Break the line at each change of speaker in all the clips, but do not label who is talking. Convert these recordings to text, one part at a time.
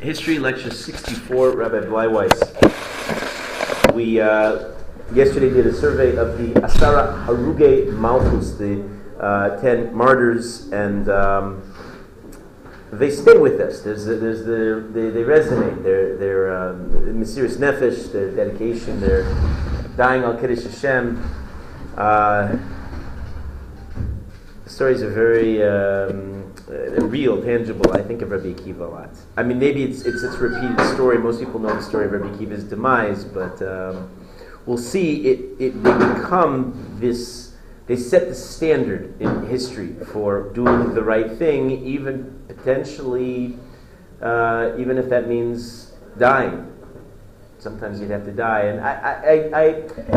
History Lecture 64, Rabbi Bleiweiss. We uh, yesterday did a survey of the Asara Haruge Malchus, the uh, ten martyrs, and um, they stay with us. There's, there's the, they, they resonate. Their, their um, Mesiris Nefesh, their dedication, their dying al Kiddush Hashem. Uh, the stories are very. Um, uh, real, tangible. I think of Rabbi Akiva a lot. I mean, maybe it's it's it's repeated story. Most people know the story of Rabbi Akiva's demise, but um, we'll see. It it they become this. They set the standard in history for doing the right thing, even potentially, uh, even if that means dying. Sometimes you'd have to die, and I, I, I,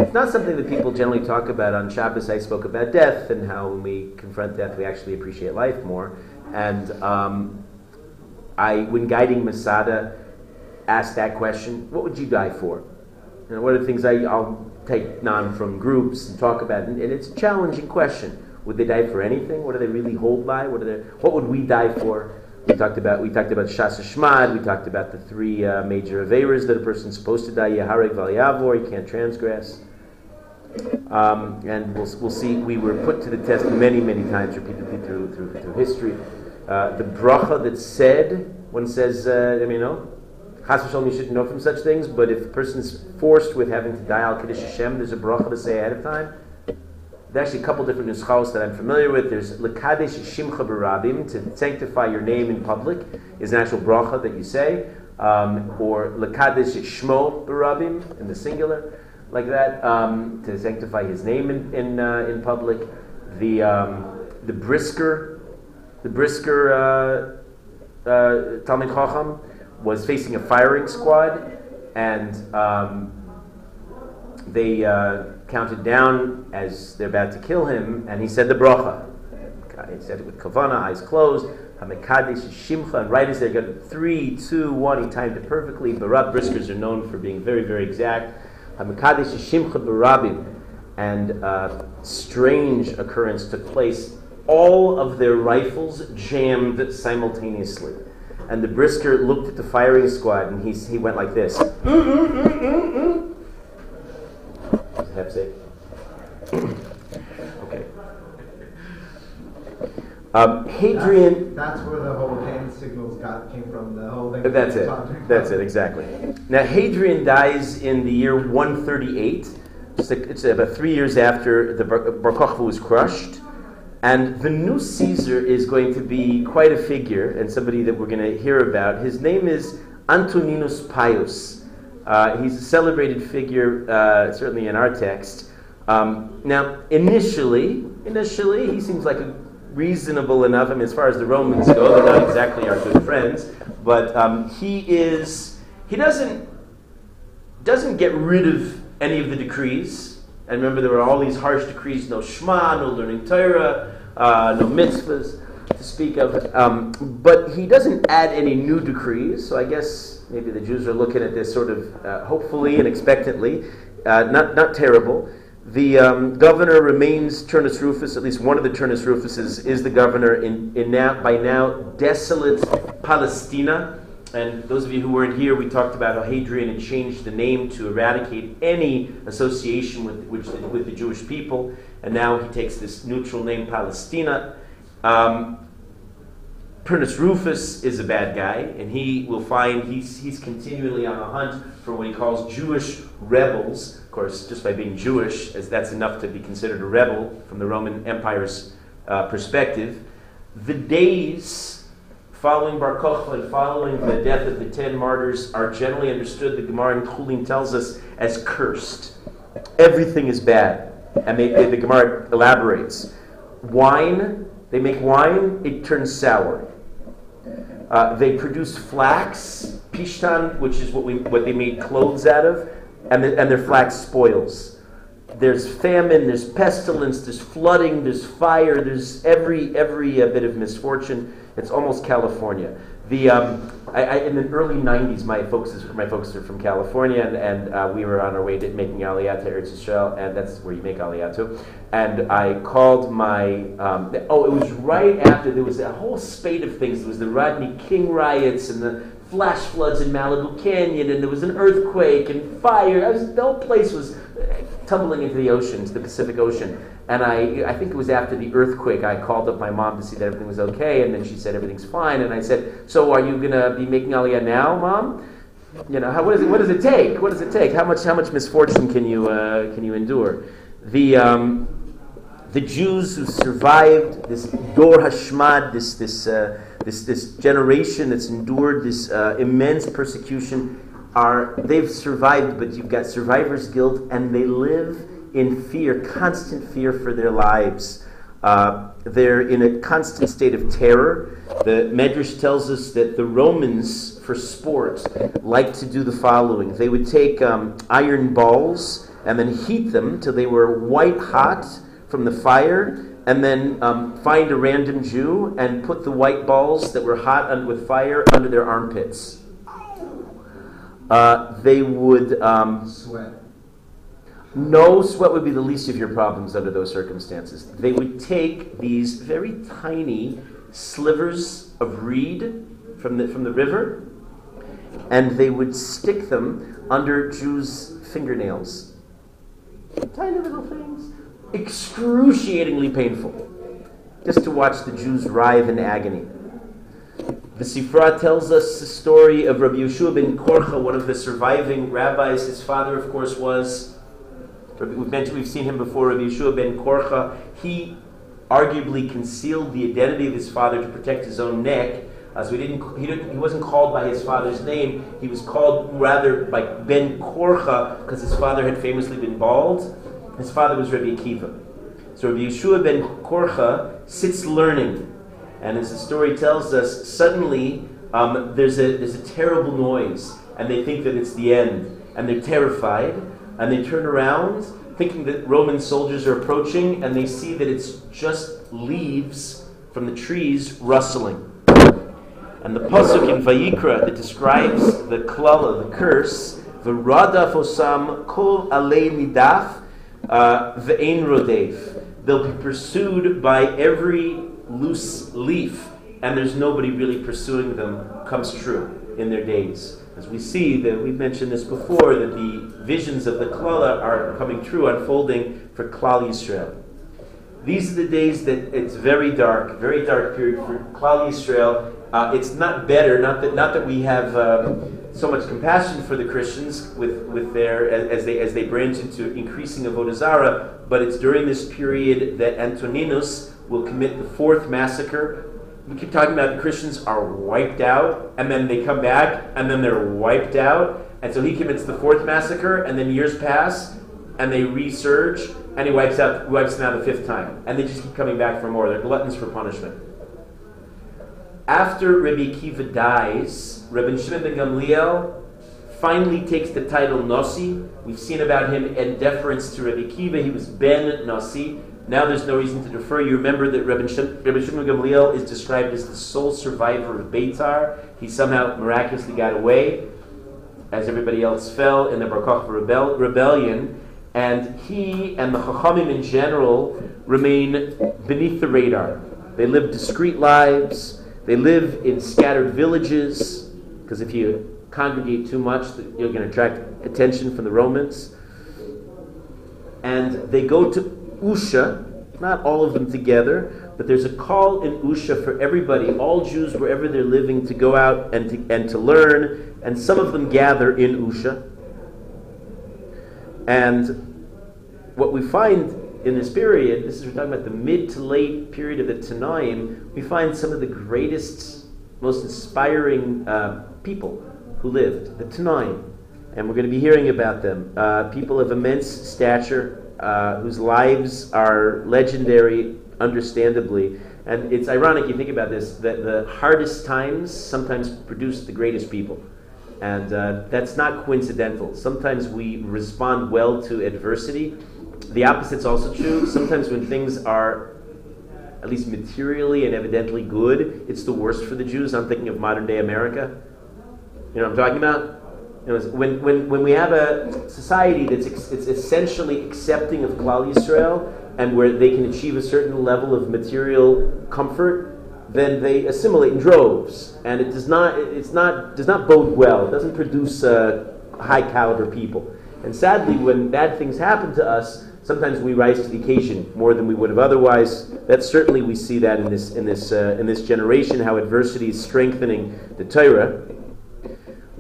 it's not something that people generally talk about on Shabbos. I spoke about death and how when we confront death, we actually appreciate life more. And um, I, when guiding Masada, asked that question: What would you die for? Know, what are the things I, will take non from groups and talk about? And, and, it's a challenging question. Would they die for anything? What do they really hold by? What they, What would we die for? We talked about we talked about Shasa Shmad. We talked about the three uh, major averas that a person's supposed to die: Yaharek Valyavor, you can't transgress. Um, and we'll, we'll see. We were put to the test many, many times, repeatedly through through, through history. Uh, the bracha that's said, one says, uh, I mean, you know, Chas v'shalom, you shouldn't know from such things, but if a person's forced with having to die al Kiddush Hashem, there's a bracha to say ahead of time. There's actually a couple different nuschos that I'm familiar with. There's lekadesh shimcha barabim, to sanctify your name in public, is an actual bracha that you say, um, or lekadesh shmo barabim, in the singular, like that, um, to sanctify his name in, in, uh, in public. The, um, the brisker the Brisker uh, uh, Talmid Chacham was facing a firing squad, and um, they uh, counted down as they're about to kill him, and he said the bracha. He said it with kavana, eyes closed. Hamikadesh Shimcha, and right as they got three, two, one, he timed it perfectly. Barab briskers are known for being very, very exact. Hamikadesh Shimcha Barabim, and uh, strange occurrence took place all of their rifles jammed simultaneously. And the brisker looked at the firing squad and he, he went like this. okay. Um, Hadrian.
That, that's where the whole hand signals got came from. The whole thing.
That's it. That's it. Exactly. Now Hadrian dies in the year 138. It's, like, it's about three years after the Bar, Bar Kokhba was crushed. And the new Caesar is going to be quite a figure and somebody that we're going to hear about. His name is Antoninus Pius. Uh, he's a celebrated figure, uh, certainly in our text. Um, now, initially, initially, he seems like a reasonable enough. I mean, as far as the Romans go, they're not exactly our good friends, but um, he is. He doesn't doesn't get rid of any of the decrees. And remember, there were all these harsh decrees no Shema, no learning Torah, uh, no mitzvahs to speak of. Um, but he doesn't add any new decrees, so I guess maybe the Jews are looking at this sort of uh, hopefully and expectantly, uh, not, not terrible. The um, governor remains Turnus Rufus, at least one of the Turnus Rufuses is the governor in, in now, by now desolate Palestina. And those of you who weren't here, we talked about how Hadrian had changed the name to eradicate any association with, which, with the Jewish people. And now he takes this neutral name, Palestina. Um, Turnus Rufus is a bad guy, and he will find he's, he's continually on the hunt for what he calls Jewish rebels. Of course, just by being Jewish, as that's enough to be considered a rebel from the Roman Empire's uh, perspective. The days following Bar Kokhba and following the death of the ten martyrs are generally understood, the Gemara in Chulin tells us, as cursed. Everything is bad. And they, they, the Gemara elaborates. Wine, they make wine, it turns sour. Uh, they produce flax, pishtan, which is what, we, what they made clothes out of, and, the, and their flax spoils. There's famine, there's pestilence, there's flooding, there's fire, there's every, every uh, bit of misfortune. It's almost California. The, um, I, I, in the early 90s, my folks, is, my folks are from California, and, and uh, we were on our way to making Aliyah to Eretz Yisrael, and that's where you make Aliyah to. And I called my, um, oh, it was right after there was a whole spate of things. There was the Rodney King riots and the flash floods in Malibu Canyon, and there was an earthquake and fire. Was, the whole place was tumbling into the ocean, to the Pacific Ocean. And I, I think it was after the earthquake, I called up my mom to see that everything was okay, and then she said everything's fine. And I said, "So are you going to be making Aliyah now, mom?" You know, how, what, it, what, does it take? What does it take? How much, how much misfortune can you, uh, can you endure? The, um, the Jews who survived this Dor Hashmad, this, this, uh, this, this generation that's endured this uh, immense persecution, are they've survived, but you've got survivor's guilt, and they live in fear, constant fear for their lives. Uh, they're in a constant state of terror. The Medrash tells us that the Romans, for sport, like to do the following. They would take um, iron balls and then heat them till they were white hot from the fire, and then um, find a random Jew and put the white balls that were hot with fire under their armpits. Uh, they would
um, sweat.
No sweat would be the least of your problems under those circumstances. They would take these very tiny slivers of reed from the, from the river and they would stick them under Jews' fingernails. Tiny little things. Excruciatingly painful. Just to watch the Jews writhe in agony. The Sifra tells us the story of Rabbi Yeshua ben Korcha, one of the surviving rabbis. His father, of course, was We've mentioned we've seen him before. Rabbi Yeshua ben Korcha. He arguably concealed the identity of his father to protect his own neck. Uh, so he didn't, he didn't. He wasn't called by his father's name. He was called rather by Ben Korcha because his father had famously been bald. His father was Rabbi Akiva. So Rabbi Yeshua ben Korcha sits learning, and as the story tells us, suddenly um, there's a there's a terrible noise, and they think that it's the end, and they're terrified and they turn around thinking that Roman soldiers are approaching, and they see that it's just leaves from the trees rustling. And the pasuk in Vayikra that describes the klala, the curse, v'radaf osam kol alei nidaf uh, ve'ein rodev. They'll be pursued by every loose leaf, and there's nobody really pursuing them. Comes true in their days as we see that we've mentioned this before, that the visions of the Klala are coming true, unfolding for Klal Yisrael. These are the days that it's very dark, very dark period for Klal Yisrael. Uh, it's not better, not that not that we have um, so much compassion for the Christians with, with their as, they as they branch into increasing avodah zarah, but it's during this period that Antoninus will commit the fourth massacre we keep talking about the Christians are wiped out, and then they come back, and then they're wiped out. And so he commits the fourth massacre, and then years pass, and they resurge, and he wipes out wipes them out the fifth time. And they just keep coming back for more. They're gluttons for punishment. After Rabbi Kiva dies, Rabbi Shimon ben Gamliel finally takes the title Nasi. We've seen about him in deference to Rabbi Kiva. He was Ben Nasi. Now there's no reason to defer. You remember that Rabbi, Shimon Gamliel is described as the sole survivor of Beitar. He somehow miraculously got away, as everybody else fell in the Bar Kokhba rebel- rebellion. And he and the Chachamim in general remain beneath the radar. They live discreet lives. They live in scattered villages, because if you congregate too much, you're going to attract attention from the Romans. And they go to Usha, not all of them together, but there's a call in Usha for everybody, all Jews wherever they're living, to go out and to, and to learn, and some of them gather in Usha. And what we find in this period, this is we're talking about the mid to late period of the Tanaim, we find some of the greatest, most inspiring uh, people who lived, the Tanaim. And we're going to be hearing about them. Uh, people of immense stature, uh, whose lives are legendary, understandably. And it's ironic, you think about this, that the hardest times sometimes produce the greatest people. And uh, that's not coincidental. Sometimes we respond well to adversity. The opposite's also true. Sometimes when things are at least materially and evidently good, it's the worst for the Jews. I'm thinking of modern day America. You know what I'm talking about? When, when, when we have a society that's ex- it's essentially accepting of Klal Yisrael and where they can achieve a certain level of material comfort, then they assimilate in droves, and it does not it's not does not bode well. It doesn't produce uh, high caliber people. And sadly, when bad things happen to us, sometimes we rise to the occasion more than we would have otherwise. That certainly we see that in this in this uh, in this generation, how adversity is strengthening the Torah.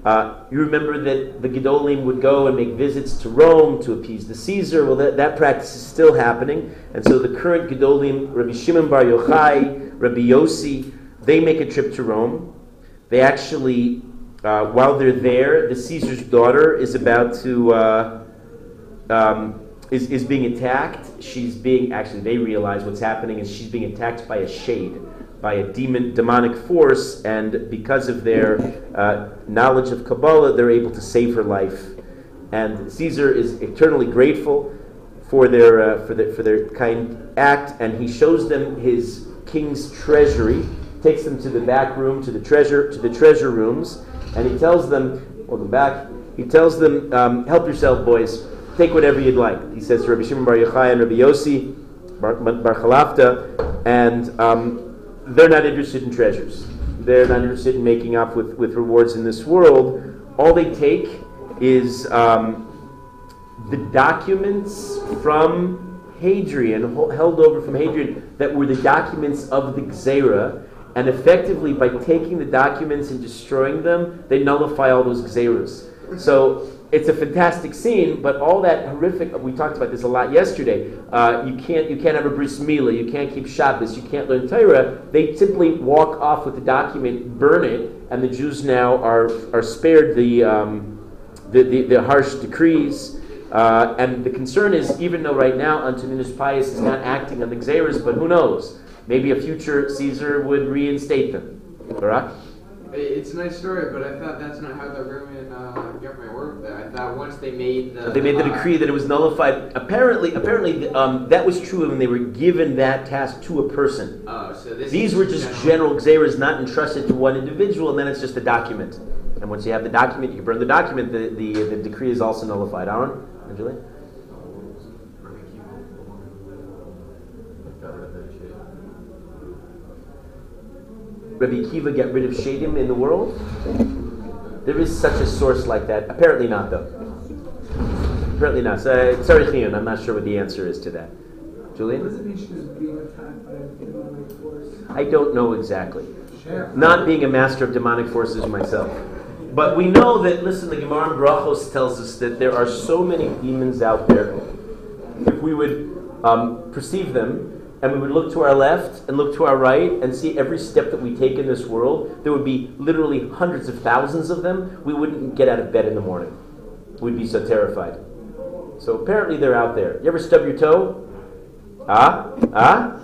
Uh, you remember that the Gedolim would go and make visits to Rome to appease the Caesar. Well, that, that practice is still happening. And so the current Gedolim, Rabbi Shimon Bar Yochai, Rabbi Yossi, they make a trip to Rome. They actually, uh, while they're there, the Caesar's daughter is about to, uh, um, is, is being attacked. She's being, actually, they realize what's happening is she's being attacked by a shade by a demon, demonic force, and because of their uh, knowledge of Kabbalah, they're able to save her life. And Caesar is eternally grateful for their, uh, for, their, for their kind act, and he shows them his king's treasury, takes them to the back room, to the treasure, to the treasure rooms, and he tells them, welcome back, he tells them, um, help yourself, boys, take whatever you'd like. He says to Rabbi Shimon Bar Yochai and Rabbi Yossi, Bar, Bar Chalafta, and um, they're not interested in treasures. They're not interested in making up with, with rewards in this world. All they take is um, the documents from Hadrian, held over from Hadrian, that were the documents of the Gzera. And effectively, by taking the documents and destroying them, they nullify all those Gzeras. So it's a fantastic scene, but all that horrific. We talked about this a lot yesterday. Uh, you can't you can't have a bris milah, you can't keep Shabbos, you can't learn Torah. They simply walk off with the document, burn it, and the Jews now are are spared the um, the, the, the, harsh decrees. Uh, and the concern is, even though right now Antoninus Pius is not acting on the Gzeras, but who knows? Maybe a future Caesar would reinstate them. Correct?
It's a nice story, but I thought that's not how the Roman uh, government worked. I thought once they made the
they made the uh, decree that it was nullified. Apparently, apparently um, that was true when they were given that task to a person.
Oh, so
these were just general, general gzeras, not entrusted to one individual, and then it's just a document. And once you have the document, you burn the document. The, the, the decree is also nullified. Aaron, Angela. Rabbi Kiva get rid of Shadim in the world? There is such a source like that. Apparently not, though. Apparently not. So, sorry, I'm not sure what the answer is to that. Julian? I don't know exactly. Not being a master of demonic forces myself. But we know that, listen, the Gemara in Brachos tells us that there are so many demons out there. If we would um, perceive them, and we would look to our left and look to our right and see every step that we take in this world, there would be literally hundreds of thousands of them. We wouldn't get out of bed in the morning. We'd be so terrified. So apparently they're out there. You ever stub your toe? Ah? Ah?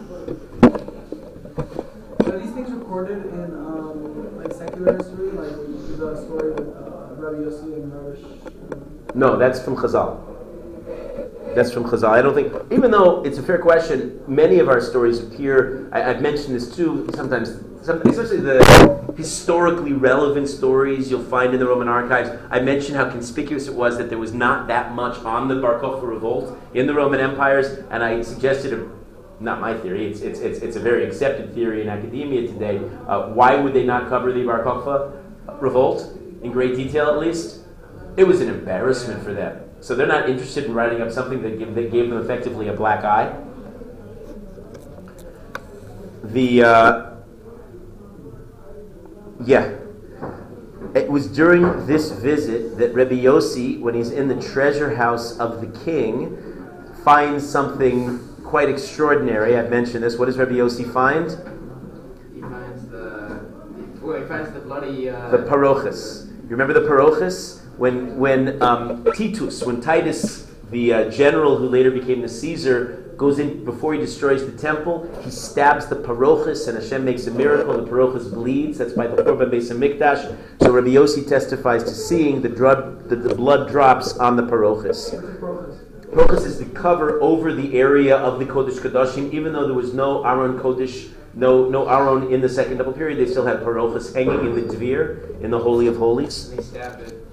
Are these things recorded in um, like secular history, like the story with uh, Rabbi Yossi and Rabbi?
No, that's from Chazal. That's from Chazal. I don't think, even though it's a fair question, many of our stories appear. I, have mentioned this too. Sometimes, some, especially the historically relevant stories you'll find in the Roman archives. I mentioned how conspicuous it was that there was not that much on the Bar Kokhba revolt in the Roman empires, and I suggested a not my theory, it's, it's, it's, it's, a very accepted theory in academia today. Uh, why would they not cover the Bar Kokhba revolt in great detail at least? It was an embarrassment for them. So they're not interested in writing up something that, that gave them effectively a black eye. The uh, yeah, it was during this visit that Rebbe Yossi, when he's in the treasure house of the king, finds something quite extraordinary. I've mentioned this. What does Rebbe Yossi find?
He finds the well, he finds the bloody uh,
the parochus. You remember the parochus? When when um, Titus, when Titus, the uh, general who later became the Caesar, goes in before he destroys the temple, he stabs the parochus, and Hashem makes a miracle. And the parochus bleeds. That's by the Churban Beis Hamikdash. So Rabbi Yossi testifies to seeing the, drug, the, the blood drops on the parochus. Parochus is the cover over the area of the Kodesh Kodashim, even though there was no Aron Kodesh no no Aron in the second Temple period. They still had parochus hanging in the Dvir, in the Holy of Holies.
They stabbed it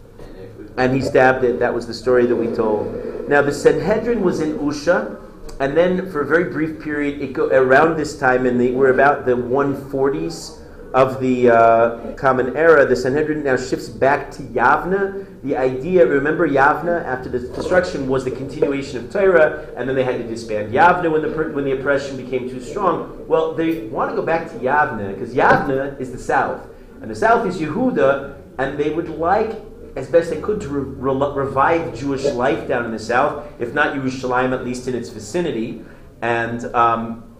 and he stabbed it. That was the story that we told. Now the Sanhedrin was in Usha, and then for a very brief period, it go around this time, in the we're about the 140s of the uh, Common Era. The Sanhedrin now shifts back to Yavna. The idea, remember, Yavna after the destruction was the continuation of Torah, and then they had to disband Yavna when the when the oppression became too strong. Well, they want to go back to Yavna because Yavna is the south, and the south is Yehuda, and they would like as best they could to re- re- revive Jewish life down in the south, if not Yerushalayim, at least in its vicinity. And um,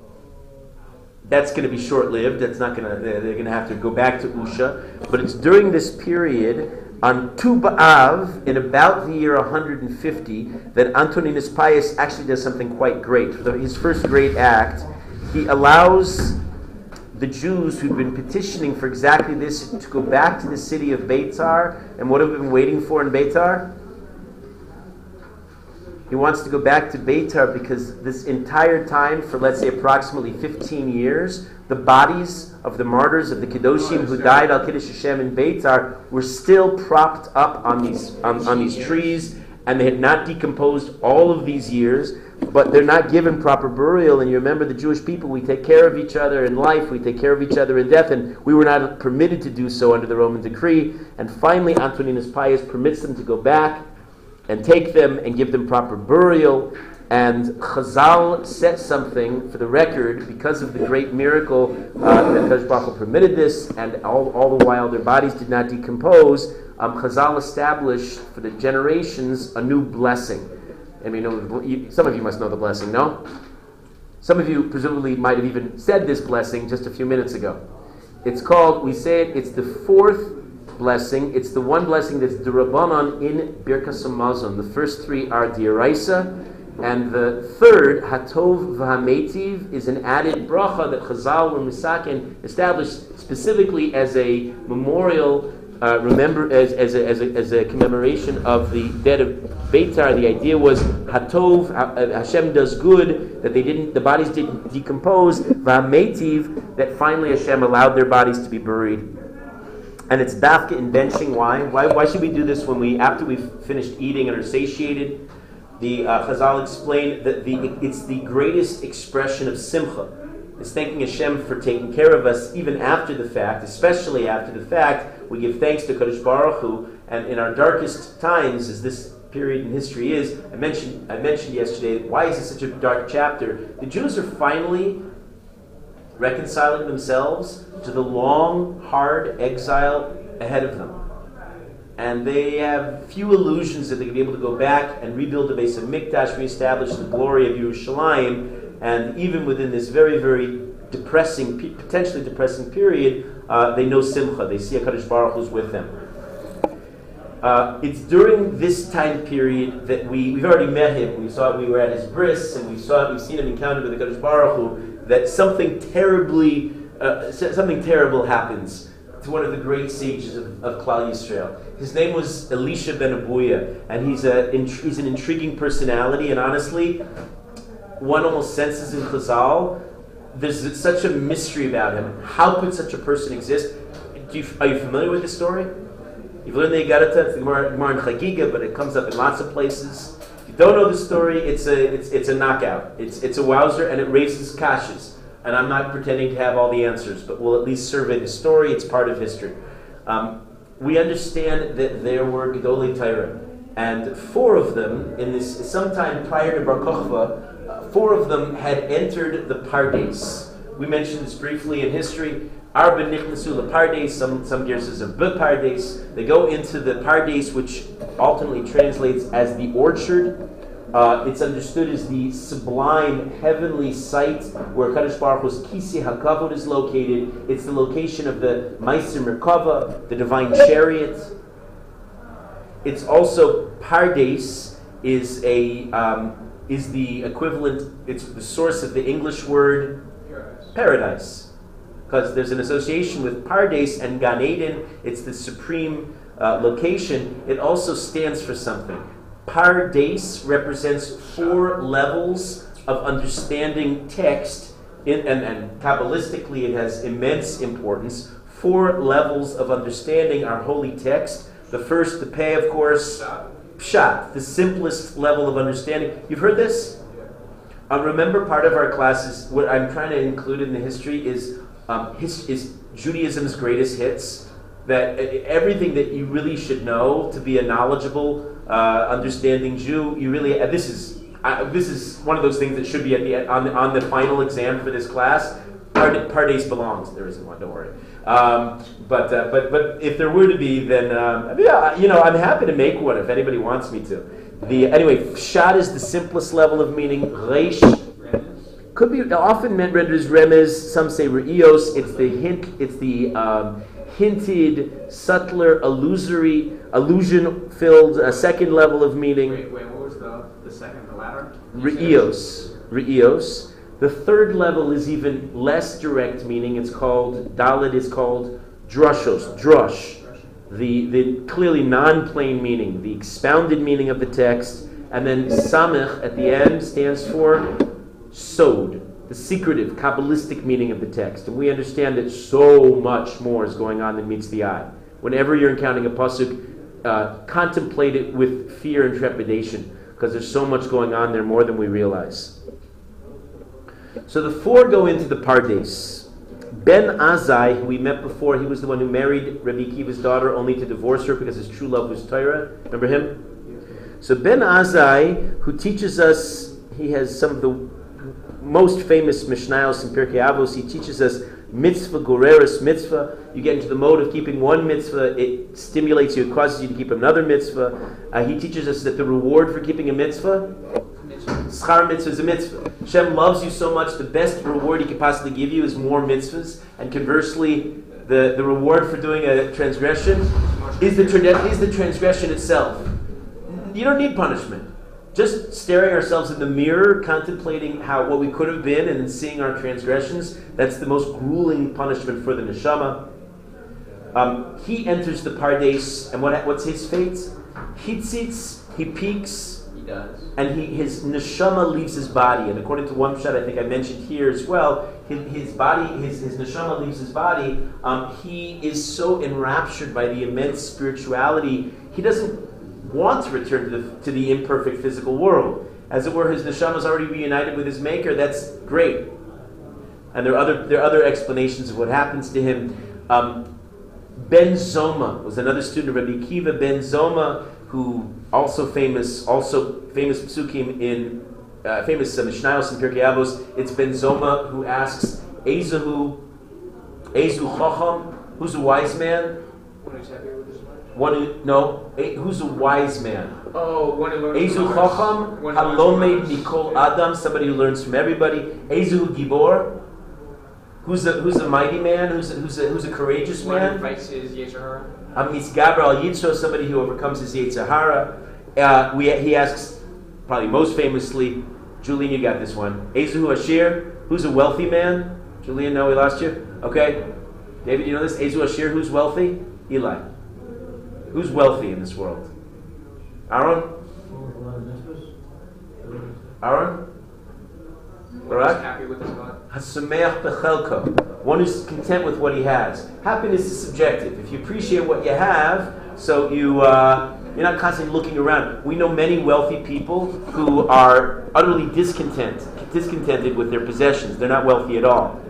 that's going to be short lived. That's not going to, they're going to have to go back to Usha. But it's during this period, on Tu B'Av, in about the year 150, that Antoninus Pius actually does something quite great. His first great act, he allows the Jews who'd been petitioning for exactly this to go back to the city of Beitar. And what have we been waiting for in Beitar? He wants to go back to Beitar because this entire time, for let's say approximately 15 years, the bodies of the martyrs of the Kedoshim who died al Kiddush Hashem in Beitar were still propped up on these on, on these trees, and they had not decomposed all of these years but they're not given proper burial. And you remember the Jewish people, we take care of each other in life, we take care of each other in death, and we were not permitted to do so under the Roman decree. And finally, Antoninus Pius permits them to go back and take them and give them proper burial. And Chazal set something for the record because of the great miracle uh, that Baruch permitted this, and all, all the while their bodies did not decompose. Um, Chazal established for the generations a new blessing. I mean, some of you must know the blessing, no? Some of you presumably might have even said this blessing just a few minutes ago. It's called, we say it, it's the fourth blessing. It's the one blessing that's the Rabbanon in Birkas Hamazon. The first three are Dioraisa, and the third, Hatov V'Hametiv, is an added bracha that Chazal and Misakin established specifically as a memorial uh, remember as, as, a, as, a, as a commemoration of the dead of Beitar. The idea was Hatov, uh, Hashem does good, that they didn't, the bodies didn't decompose, Vametiv, that finally Hashem allowed their bodies to be buried. And it's dafka in benching. Why? Why? Why should we do this when we, after we've finished eating and are satiated? The uh, Chazal explained that the, it's the greatest expression of simcha. It's thanking Hashem for taking care of us even after the fact, especially after the fact, we give thanks to Kadosh Baruch Hu, and in our darkest times, as this period in history is, I mentioned, I mentioned yesterday, why is this such a dark chapter? The Jews are finally reconciling themselves to the long, hard exile ahead of them. And they have few illusions that they can be able to go back and rebuild the base of Mikdash, reestablish the glory of Yerushalayim, and even within this very, very depressing, potentially depressing period, uh, they know Simcha. They see a Kadosh Baruch who's with them. Uh, it's during this time period that we, we've already met him. We saw we were at his bris, and we saw we've seen him encounter with the Kadosh Baruch Hu, that something terribly, uh, something terrible happens to one of the great sages of, of Klal Yisrael. His name was Elisha ben Abuya, and he's, a, he's an intriguing personality, and honestly, one almost senses in Chazal there's such a mystery about him. How could such a person exist? You, are you familiar with this story? You've learned the Igarata, the Gemara in Chagiga, but it comes up in lots of places. If you don't know the story, it's a, it's, it's a knockout. It's, it's a wowzer, and it raises kashas. And I'm not pretending to have all the answers, but we'll at least survey the story. It's part of history. Um, we understand that there were Gedolei Torah, and four of them, in this sometime prior to Bar Kochva, four of them had entered the Pardes. We mentioned this briefly in history. Arba Nichnasu Pardes, some, some is a Pardes. They go into the Pardes, which ultimately translates as the orchard. Uh, it's understood as the sublime heavenly site where Kadosh Baruch Hu's Kisi HaKavod is located. It's the location of the Maaseh Merkava, the divine chariot. It's also Pardes is a um, is the equivalent, it's the source of the English word paradise. Because there's an association with Pardes and Gan Eden, it's the supreme uh, location. It also stands for something. Pardes represents four levels of understanding text, in, and, and Kabbalistically it has immense importance. Four levels of understanding our holy text. The first, the pay, of course, pshat, the simplest level of understanding. You've heard this? Uh, remember, part of our classes, what I'm trying to include in the history is um, his, is Judaism's greatest hits. That everything that you really should know to be a knowledgeable, uh, understanding Jew, you really. Uh, this is this is one of those things that should be at the on the, on the final exam for this class. Pardes belongs. There isn't one. Don't worry. Um, but uh, but but if there were to be, then um, yeah, you know, I'm happy to make one if anybody wants me to. The anyway, pshat is the simplest level of meaning. Reish could be often meant rendered as remez. Some say reios. It's the hint. It's the um, hinted, subtler, illusory, illusion-filled uh, second level of meaning.
Wait, wait, what was the, the second, the latter?
Reios. Reios. The third level is even less direct meaning. It's called, Dalet is called drushos, drush. The, the clearly non plain meaning, the expounded meaning of the text. And then samich at the end stands for sod, the secretive, Kabbalistic meaning of the text. And we understand that so much more is going on than meets the eye. Whenever you're encountering a pasuk, uh, contemplate it with fear and trepidation, because there's so much going on there more than we realize. So the four go into the Pardes. Ben Azai, who we met before, he was the one who married Rabbi Akiva's daughter only to divorce her because his true love was Torah. Remember him? So Ben Azai, who teaches us, he has some of the most famous Mishnayos in Pirkei Avos. He teaches us mitzvah goreris mitzvah. You get into the mode of keeping one mitzvah, it stimulates you, it causes you to keep another mitzvah. Uh, he teaches us that the reward for keeping a mitzvah Schar mitzvah is a mitzvah. Hashem loves you so much, the best reward he could possibly give you is more mitzvahs. And conversely, the, the reward for doing a transgression is the, is the transgression itself. You don't need punishment. Just staring ourselves in the mirror, contemplating how what we could have been, and seeing our transgressions, that's the most grueling punishment for the neshama. Um, he enters the pardes, and what, what's his fate? He sits, he
peeks, does.
and he, his neshama leaves his body. And according to one shot, I think I mentioned here as well, his, his body, his, his neshama leaves his body. Um, he is so enraptured by the immense spirituality, he doesn't want to return to the, to the imperfect physical world. As it were, his neshama is already reunited with his maker. That's great. And there are other, there are other explanations of what happens to him. Um, Ben Zoma was another student of Rabbi Kiva. Ben Zoma, who also famous, also famous psukim in uh, famous uh, Mishnayos and Pirkei Avos. It's Ben Zoma who asks Ezahu, Ezu Chacham, who's a wise man.
One who's with his life?
Who no, eh, who's a wise man?
Oh, one who learns
Ezu. Chacham,
One who learns
Halomed
from others.
Mikol Adam, somebody who learns from everybody. Ezu Gibor, who's a who's a mighty man, who's a, who's a, who's a courageous
One who
man.
fights his
Amis Gabriel Yitzro, somebody who overcomes his Yitzhahara. Uh, we, he asks, probably most famously, Julian, you got this one. Ezu Ashir, who's a wealthy man? Julian, no, we lost you. Okay. David, you know this? Ezu Ashir, who's wealthy? Eli. Who's wealthy in this world? Aaron? Aaron?
One who's happy with his.
Hasameach bechelko, one who's content with what he has. Happiness is subjective. If you appreciate what you have, so you uh, you're not constantly looking around. We know many wealthy people who are utterly discontent, discontented with their possessions. They're not wealthy at all.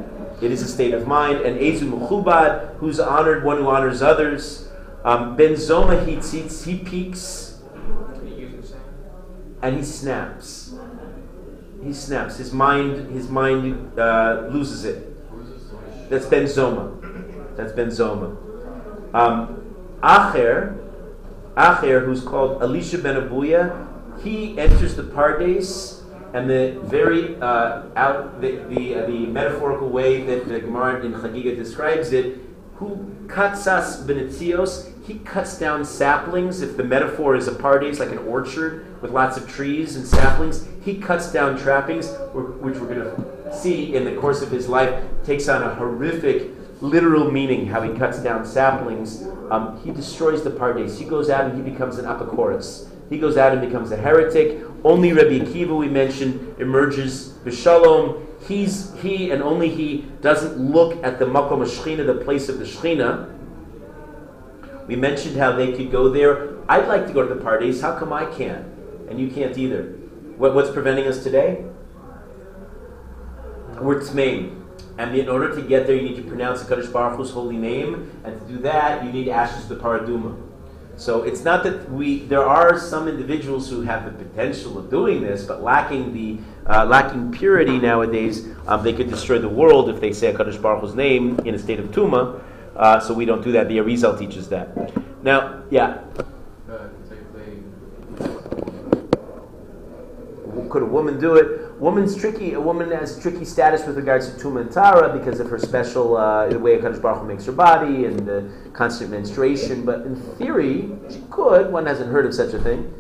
It is a state of mind. And Ezu Mechubad, who's honored, one who honors others. Um, ben Zoma he seats, he peeks
Can you use the same?
and he snaps. He snaps. His mind, his mind uh, loses it. That's Ben Zoma. That's Ben Zoma. Um, Acher, Acher, who's called Elisha ben Abuya, he enters the Pardes, and the very uh, out the the, uh, the metaphorical way that the Gemara in Chagiga describes it, who katsas benetzios, he cuts down saplings. If the metaphor is a Pardes, like an orchard with lots of trees and saplings, he cuts down trappings, which we're going to see in the course of his life takes on a horrific literal meaning how he cuts down saplings. Um, he destroys the Pardes. He goes out and he becomes an apochorus. He goes out and becomes a heretic. Only Rabbi Akiva, we mentioned, emerges b'shalom. He's he and only he doesn't look at the makom the place of the shechina. We mentioned how they could go there. I'd like to go to the Pardes. How come I can't? And you can't either. What, what's preventing us today? We're tmeim. And in order to get there, you need to pronounce the Kadosh Baruch Hu's holy name. And to do that, you need ashes to the paraduma. So it's not that we. There are some individuals who have the potential of doing this, but lacking the uh, lacking purity nowadays, um, they could destroy the world if they say a Kadosh Baruch Hu's name in a state of tuma. Uh, so we don't do that. The Arizal teaches that. Now, yeah, could a woman do it? Woman's tricky. A woman has tricky status with regards to tuma and tara because of her special uh, the way Kadosh Baruch Hu makes her body and the constant menstruation. But in theory, she could. One hasn't heard of such a thing.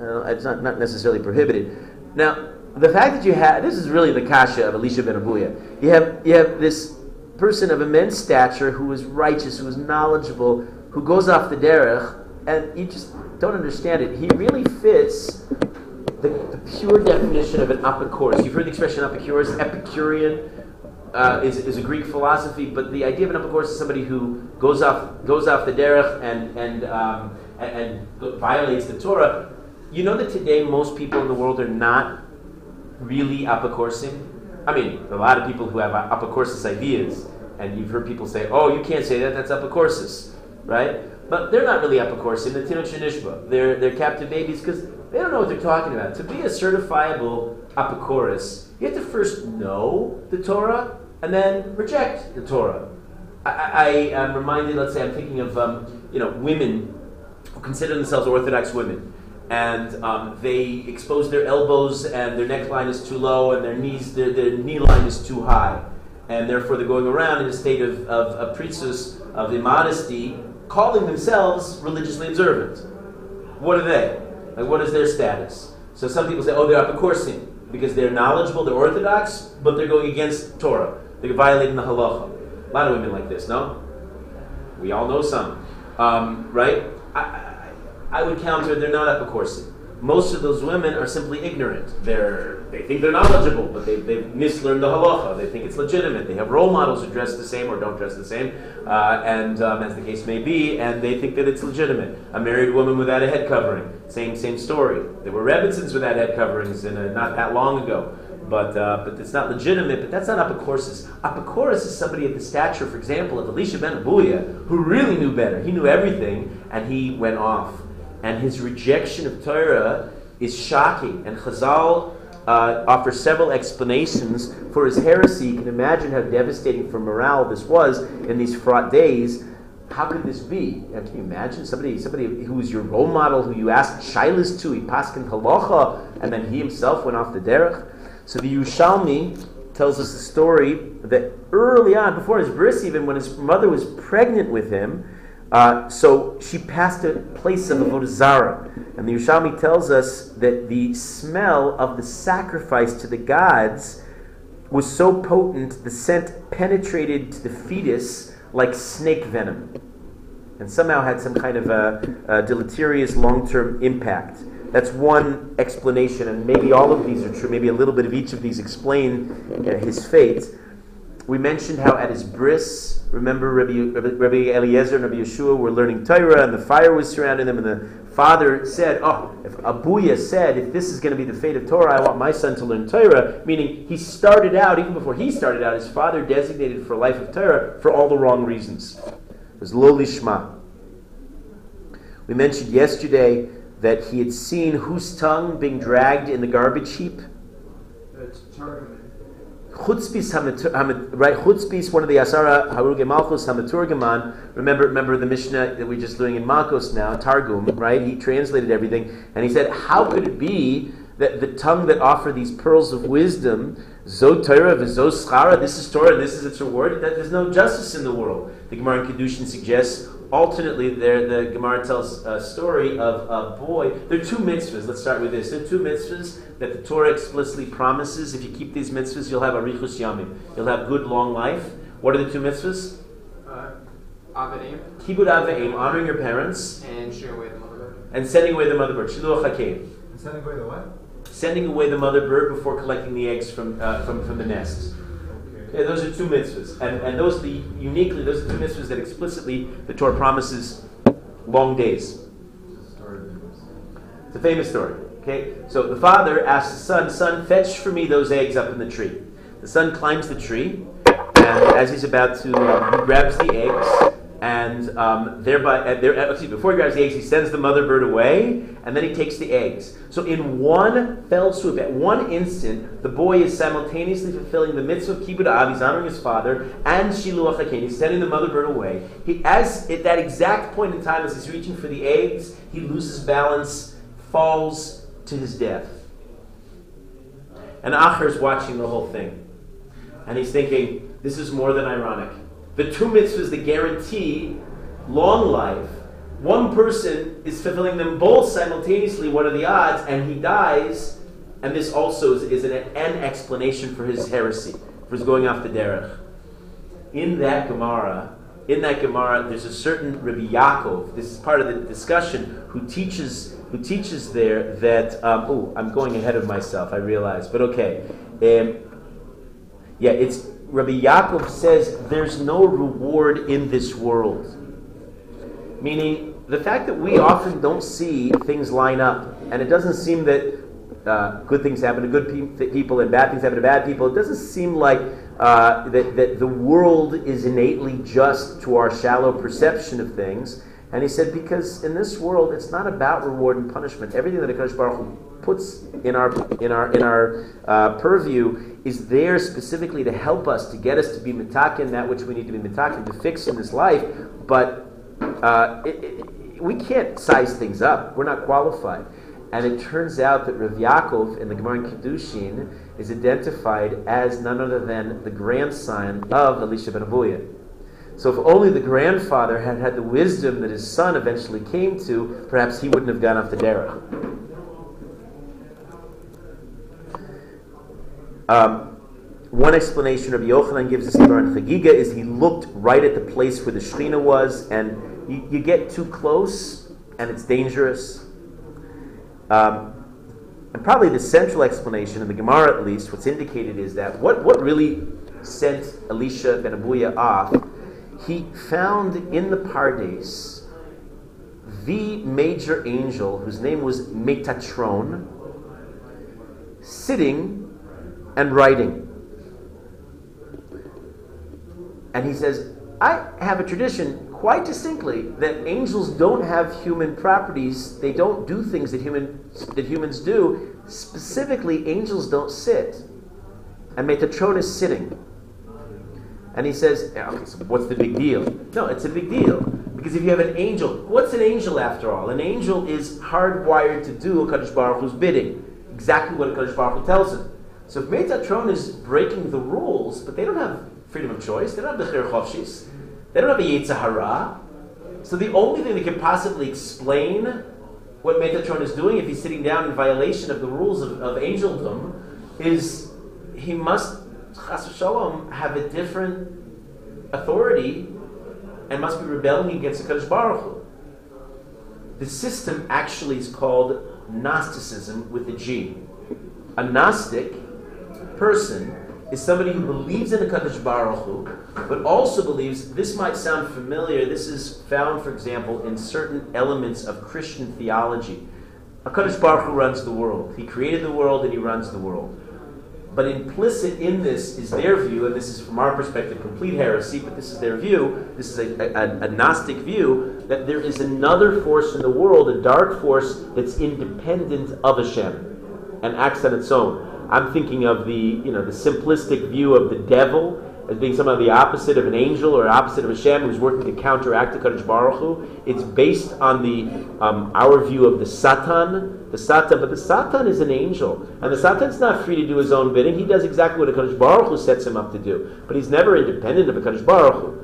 Uh, it's not, not necessarily prohibited. Now, the fact that you have this is really the kasha of Elisha ben Abuya. You have you have this person of immense stature who is righteous, who is knowledgeable, who goes off the derech, and you just don't understand it. He really fits the, the pure definition of an Epicurus. You've heard the expression Epicurus. Epicurean uh, is, is a Greek philosophy, but the idea of an Epicurus is somebody who goes off goes off the derech and and, um, and and violates the Torah. You know that today most people in the world are not really Epicurean. I mean, a lot of people who have Epicurus ideas, and you've heard people say, "Oh, you can't say that. That's Epicurus," right? But they're not really Epicurus. In the Tinot Shenishba, they're they're captive babies because they don't know what they're talking about. To be a certifiable Epicurus, you have to first know the Torah and then reject the Torah. I, I, I am reminded. Let's say I'm thinking of um, you know women who consider themselves Orthodox women and um, they expose their elbows and their neckline is too low and their knees their, their knee line is too high and therefore they're going around in a state of, of, of of immodesty calling themselves religiously observant. What are they? Like what is their status? So some people say oh they're Epicursian because they're knowledgeable they're orthodox but they're going against torah. They're violating the halacha. A lot of women like this no? We all know some. Um, right? I, I, I would counter they're not Epicursian. Most of those women are simply ignorant. They're, they think they're knowledgeable, but they, they've mislearned the halacha. They think it's legitimate. They have role models who dress the same or don't dress the same, uh, and um, as the case may be, and they think that it's legitimate. A married woman without a head covering, same same story. There were Rebbitzins without head coverings in a, not that long ago. But, uh, but it's not legitimate, but that's not Epicurus. Epicurus is somebody of the stature, for example, of Elisha ben Abuya, who really knew better. He knew everything, and he went off and his rejection of Torah is shocking. And Chazal uh, offers several explanations for his heresy. You can imagine how devastating for morale this was in these fraught days. How could this be? And can you imagine somebody, somebody who was your role model, who you asked shilas to, he paskin halacha, and then he himself went off the derech? So the Yerushalmi tells us the story that early on, before his bris, even when his mother was pregnant with him, uh, so she passed a place of avodah zarah, and the Yerushalmi tells us that the smell of the sacrifice to the gods was so potent, the scent penetrated to the fetus like snake venom, and somehow had some kind of a, a deleterious long-term impact. That's one explanation, and maybe all of these are true. Maybe a little bit of each of these explain uh, his fate. We mentioned how at his bris, remember Rabbi, Rabbi, Eliezer and Rabbi Yeshua were learning Torah, and the fire was surrounding them, and the father said, "Oh, if Abuya said, if this is going to be the fate of Torah, I want my son to learn Torah." Meaning, he started out even before he started out. His father designated for life of Torah for all the wrong reasons. It was loli shma. We mentioned yesterday that he had seen whose tongue being dragged in the garbage heap.
it's.
Chutzpis right? Chutzpis, one of the Asara Haruge Malchus Hamaturgaman. Remember, remember the Mishnah that we're just doing in Makos now, Targum, right? He translated everything, and he said, "How could it be that the tongue that offer these pearls of wisdom, Zo Torah v'Zo Schara, this is Torah, this is its reward? That there's no justice in the world." The Gemara in Kedushin suggests. Alternately, there the Gemara tells a story of a boy. There are two mitzvahs. Let's start with this. There are two mitzvahs that the Torah explicitly promises. If you keep these mitzvahs, you'll have a richus yamim. You'll have good long life. What are the two mitzvahs?
Uh, Avadim
Kibud aveim, honoring your parents,
and shooting away the mother. bird.
and sending away the mother bird. Shiluach hakeim,
And sending away the what?
sending away the mother bird before collecting the eggs from uh, from, from the nest.
Okay.
Okay, those are two mitzvahs, and and those are the uniquely those are two mitzvahs that explicitly the Torah promises long days. It's a famous story. Okay, so the father asks the son, "Son, fetch for me those eggs up in the tree." The son climbs the tree, and as he's about to, uh, he grabs the eggs, and um, thereby, uh, there, uh, before he grabs the eggs, he sends the mother bird away, and then he takes the eggs. So in one fell swoop, at one instant, the boy is simultaneously fulfilling the mitzvah of kibbud av, he's honoring his father, and shiluach haken, he's sending the mother bird away. He, as at that exact point in time, as he's reaching for the eggs, he loses balance, falls to his death. And Acher is watching the whole thing. And he's thinking, this is more than ironic. The two mitzvahs that guarantee long life, one person is fulfilling them both simultaneously. What are the odds? And he dies. And this also is, is an, an, explanation for his heresy, for his going off the derech. In that Gemara, in that Gemara, there's a certain Rabbi Yaakov. This is part of the discussion. Who teaches who teaches there that um, oh, I'm going ahead of myself. I realize, but okay. Um, yeah, it's Rabbi Yaakov says there's no reward in this world. Meaning, the fact that we often don't see things line up, and it doesn't seem that uh, good things happen to good pe- people and bad things happen to bad people, it doesn't seem like uh, that, that the world is innately just to our shallow perception of things. And he said, because in this world, it's not about reward and punishment. Everything that Hakadosh Baruch Hu puts in our in our in our uh, purview is there specifically to help us to get us to be mitakin that which we need to be mitakin to fix in this life. But uh, it, it, we can't size things up. We're not qualified. And it turns out that Rav Yaakov in the Gemara in Kiddushin is identified as none other than the grandson of Elisha ben Abuya. So if only the grandfather had had the wisdom that his son eventually came to, perhaps he wouldn't have gone off the derech. Um, one explanation Rabbi Yochanan gives us here on Chagiga is he looked right at the place where the Shekhinah was, and you, you get too close, and it's dangerous. Um, and probably the central explanation, in the Gemara at least, what's indicated is that what, what really sent Elisha ben Abuya off, he found in the Pardes the major angel, whose name was Metatron, sitting and writing. And he says, I have a tradition quite distinctly that angels don't have human properties. They don't do things that human that humans do. Specifically, angels don't sit. And Metatron is sitting. And he says, okay, so what's the big deal? No, it's a big deal. Because if you have an angel, what's an angel after all? An angel is hardwired to do a Kadosh Baruch Hu's bidding. Exactly what a Kadosh Baruch Hu tells him. So if Metatron is breaking the rules, but they don't have freedom of choice, they don't have the Chir they don't have a Yetzer Hara. So the only thing that can possibly explain what Metatron is doing if he's sitting down in violation of the rules of, of angeldom is he must, chas shalom, have a different authority and must be rebelling against the Kadosh Baruch Hu. The system actually is called Gnosticism with a G. A Gnostic person is somebody who believes in the Kadosh Baruch Hu, but also believes this might sound familiar. This is found, for example, in certain elements of Christian theology. A Kadosh Baruch Hu runs the world. He created the world and he runs the world. But implicit in this is their view, and this is from our perspective complete heresy, but this is their view, this is a, a, a, Gnostic view, that there is another force in the world, a dark force that's independent of Hashem and acts on its own. I'm thinking of the, you know, the simplistic view of the devil as being somehow the opposite of an angel or opposite of Hashem who's working to counteract the Kadosh Baruch Hu. It's based on the um, our view of the Satan, the Satan, but the Satan is an angel, and the Satan's not free to do his own bidding. He does exactly what a Kadosh Baruch Hu sets him up to do, but he's never independent of a Kadosh Baruch Hu.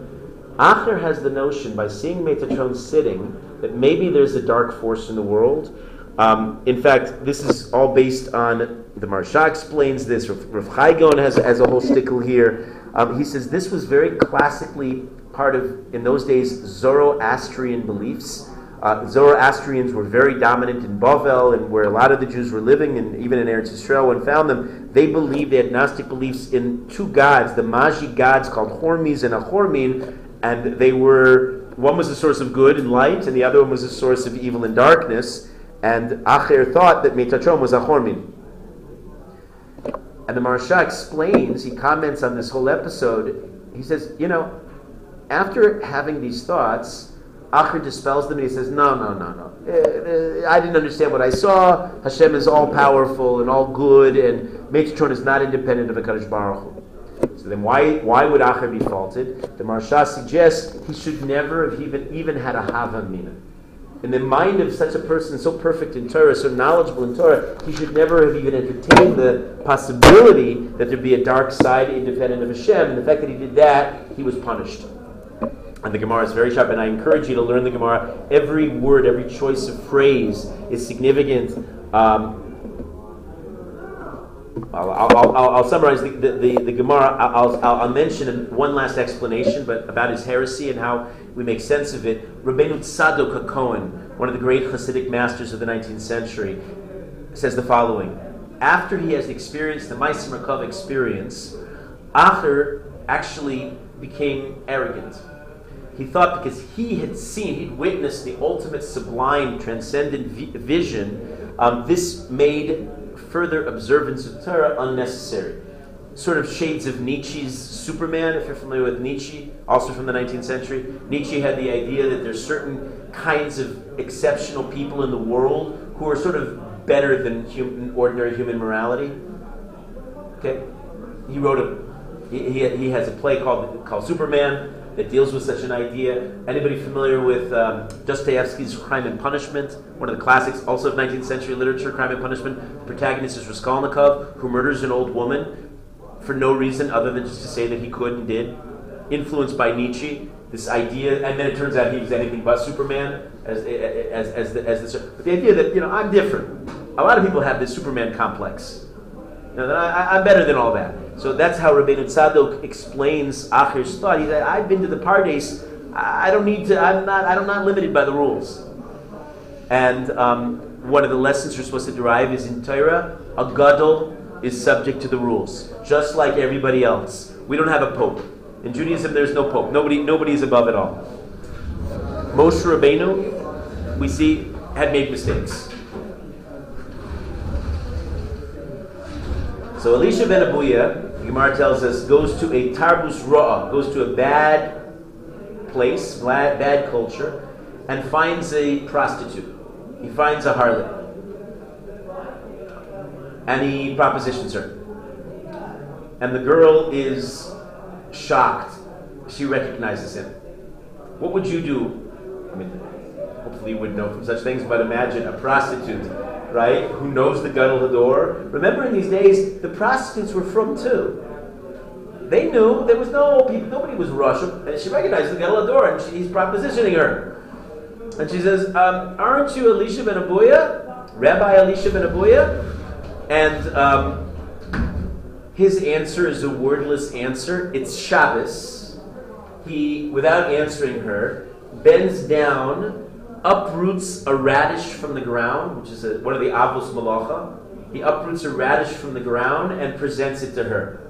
Acher has the notion by seeing Metatron sitting that maybe there's a dark force in the world. Um, in fact, this is all based on the Maharsha explains this. Rav, Rav Chai has, has a whole stickle here. Um, he says this was very classically part of, in those days, Zoroastrian beliefs. Uh, Zoroastrians were very dominant in Bavel and where a lot of the Jews were living, and even in Eretz Yisrael, when found them, they believed they had Gnostic beliefs in two gods, the Magi gods called Hormes and Ahormin, and they were, one was a source of good and light, and the other one was a source of evil and darkness. And Acher thought that Metatron was Ahormin. And the Maharsha explains, he comments on this whole episode. He says, you know, after having these thoughts, Acher dispels them and he says, no, no, no, no. Uh, uh, I didn't understand what I saw. Hashem is all powerful and all good, and Metatron is not independent of a Kadosh Baruch Hu. So then why, why would Acher be faulted? The Maharsha suggests he should never have even, even had a Hava Mina. In the mind of such a person so perfect in Torah, so knowledgeable in Torah, he should never have even entertained the possibility that there'd be a dark side independent of Hashem. And the fact that he did that, he was punished. And the Gemara is very sharp, and I encourage you to learn the Gemara. Every word, every choice of phrase is significant. Um, I'll, I'll, I'll, I'll, summarize the, the, the, the Gemara. I'll, I'll, mention one last explanation but about his heresy and how we make sense of it. Rabbeinu Tzadok HaKohen, one of the great Hasidic masters of the 19th century, says the following. After he has experienced the Maaseh Merkava experience, Acher actually became arrogant. He thought because he had seen, he'd witnessed the ultimate sublime, transcendent vision, um, this made further observance of Torah unnecessary. Sort of shades of Nietzsche's Superman, if you're familiar with Nietzsche, also from the 19th century. Nietzsche had the idea that there's certain kinds of exceptional people in the world who are sort of better than human, ordinary human morality. Okay? He wrote a, he, he, he has a play called, called Superman that deals with such an idea. Anybody familiar with um, Dostoevsky's Crime and Punishment, one of the classics, also of 19th century literature, Crime and Punishment? The protagonist is Raskolnikov, who murders an old woman for no reason other than just to say that he could and did. Influenced by Nietzsche, this idea, and then it turns out he was anything but Superman as, as, as, the, as the, but the idea that, you know, I'm different. A lot of people have this Superman complex. You know, I, I'm better than all that. So that's how Rabbeinu Tzadok explains Acher's thought. He said, I've been to the Pardes. I don't need to, I'm not, I'm not limited by the rules. And um, one of the lessons you're supposed to derive is in Torah, a gadol is subject to the rules, just like everybody else. We don't have a pope. In Judaism, there's no pope. Nobody, nobody is above it all. Moshe Rabbeinu, we see, had made mistakes. So Elisha ben Abuya, Gemara tells us, goes to a tarbus ra'ah, goes to a bad place, bad, bad culture, and finds a prostitute. He finds a harlot. And he propositions her. And the girl is shocked. She recognizes him. What would you do? I mean, hopefully you wouldn't know from such things, but imagine a prostitute right, who knows the Gadol Hador. Remember, in these days, the prostitutes were frum too. They knew there was no people, nobody was Russian, and she recognized the Gadol Hador, and she, he's propositioning her. And she says, um, "Aren't you Elisha ben Abuya, Rabbi Elisha ben Abuya?" And um, his answer is a wordless answer. It's Shabbos. He, without answering her, bends down uproots a radish from the ground, which is a, one of the avos malacha. He uproots a radish from the ground and presents it to her.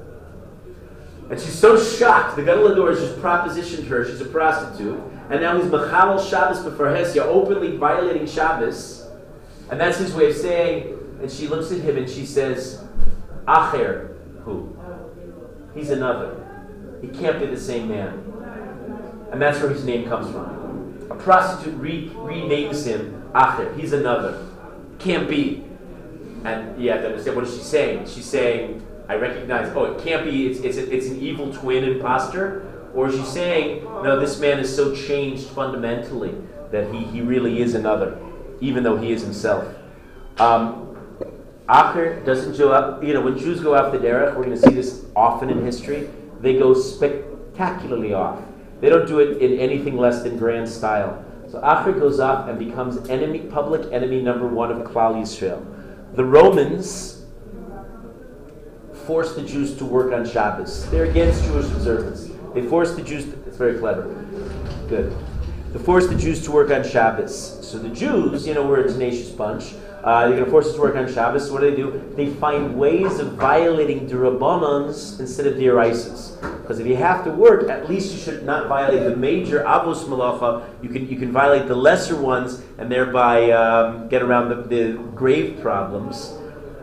And she's so shocked. The Gadol has just propositioned her. She's a prostitute. And now he's Mechalal Shabbos b'farhesia, openly violating Shabbos. And that's his way of saying, and she looks at him and she says, Acher, who? He's another. He can't be the same man. And that's where his name comes from. A prostitute re- renames him Acher. He's another. Can't be. And you have to understand what is she saying? She's saying, I recognize, oh, it can't be, it's, it's, a, it's an evil twin imposter. Or is she saying, no, this man is so changed fundamentally that he, he really is another, even though he is himself? Um, Acher doesn't show up, you know, when Jews go off the derech, we're going to see this often in history, they go spectacularly off. They don't do it in anything less than grand style. So Acher goes up and becomes enemy, public enemy number one of Klal Yisrael. The Romans force the Jews to work on Shabbos. They're against Jewish observance. They force the Jews. To, it's very clever. Good. They force the Jews to work on Shabbos. So the Jews, you know, we're a tenacious bunch. Uh, they're going to force us to work on Shabbos. What do they do? They find ways of violating the Rabbanans instead of the deraisas. Because if you have to work, at least you should not violate the major avos malacha. You can you can violate the lesser ones and thereby um, get around the, the grave problems.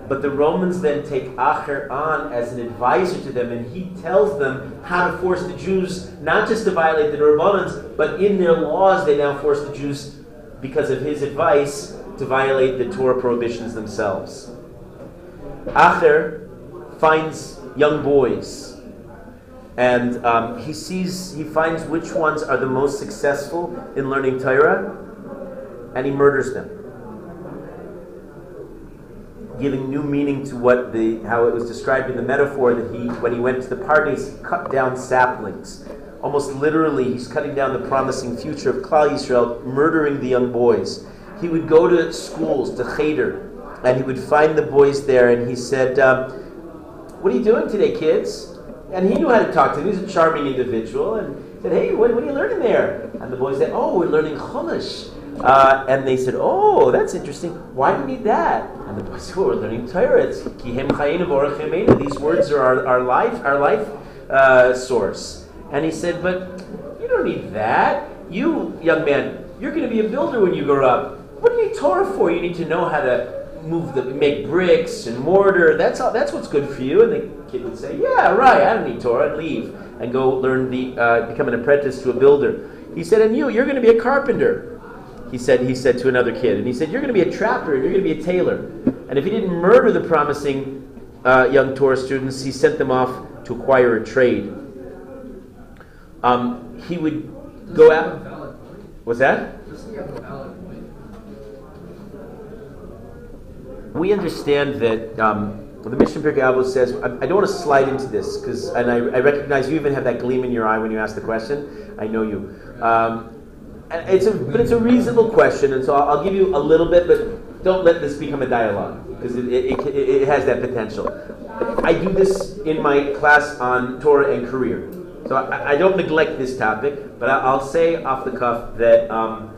But the Romans then take Acher on as an advisor to them, and he tells them how to force the Jews not just to violate the Rabbanans, but in their laws they now force the Jews, because of his advice, to violate the Torah prohibitions themselves. Acher finds young boys, and um, he sees, he finds which ones are the most successful in learning Torah, and he murders them giving new meaning to what the how it was described in the metaphor that he when he went to the Pardes he cut down saplings. Almost literally, he's cutting down the promising future of Klal Yisrael, murdering the young boys. He would go to schools, to cheder, and he would find the boys there, and he said, um, "What are you doing today, kids?" And he knew how to talk to them. He was a charming individual, and said, "Hey, what, what are you learning there?" And the boys said, "Oh, we're learning Chumash." Uh, and they said, "Oh, that's interesting. Why do you need that?" And the boys said, well, "We're learning Torah. It's kihem chayinu These words are our, our life, our life uh, source." And he said, "But you don't need that. You, young man, you're going to be a builder when you grow up. What do you need Torah for? You need to know how to move the make bricks and mortar. That's all. That's what's good for you." And the kid would say, "Yeah, right. I don't need Torah. I'd leave and go learn the uh, become an apprentice to a builder." He said, "And you, you're going to be a carpenter." he said, he said to another kid, and he said, You're going to be a trapper, you're going to be a tailor. And if he didn't murder the promising uh, young Torah students, he sent them off to acquire a trade. Um, he would
Does
go
he have a
out. What's that? We understand that um, the Mishnah Pirkei Avos says, I, I don't want to slide into this, because, and I, I recognize you even have that gleam in your eye when you ask the question. I know you. Um, it's a, but it's a reasonable question, and so I'll, I'll give you a little bit, but don't let this become a dialogue because it, it, it, it has that potential. I do this in my class on Torah and career, so I, I don't neglect this topic, but I, I'll say off the cuff that um,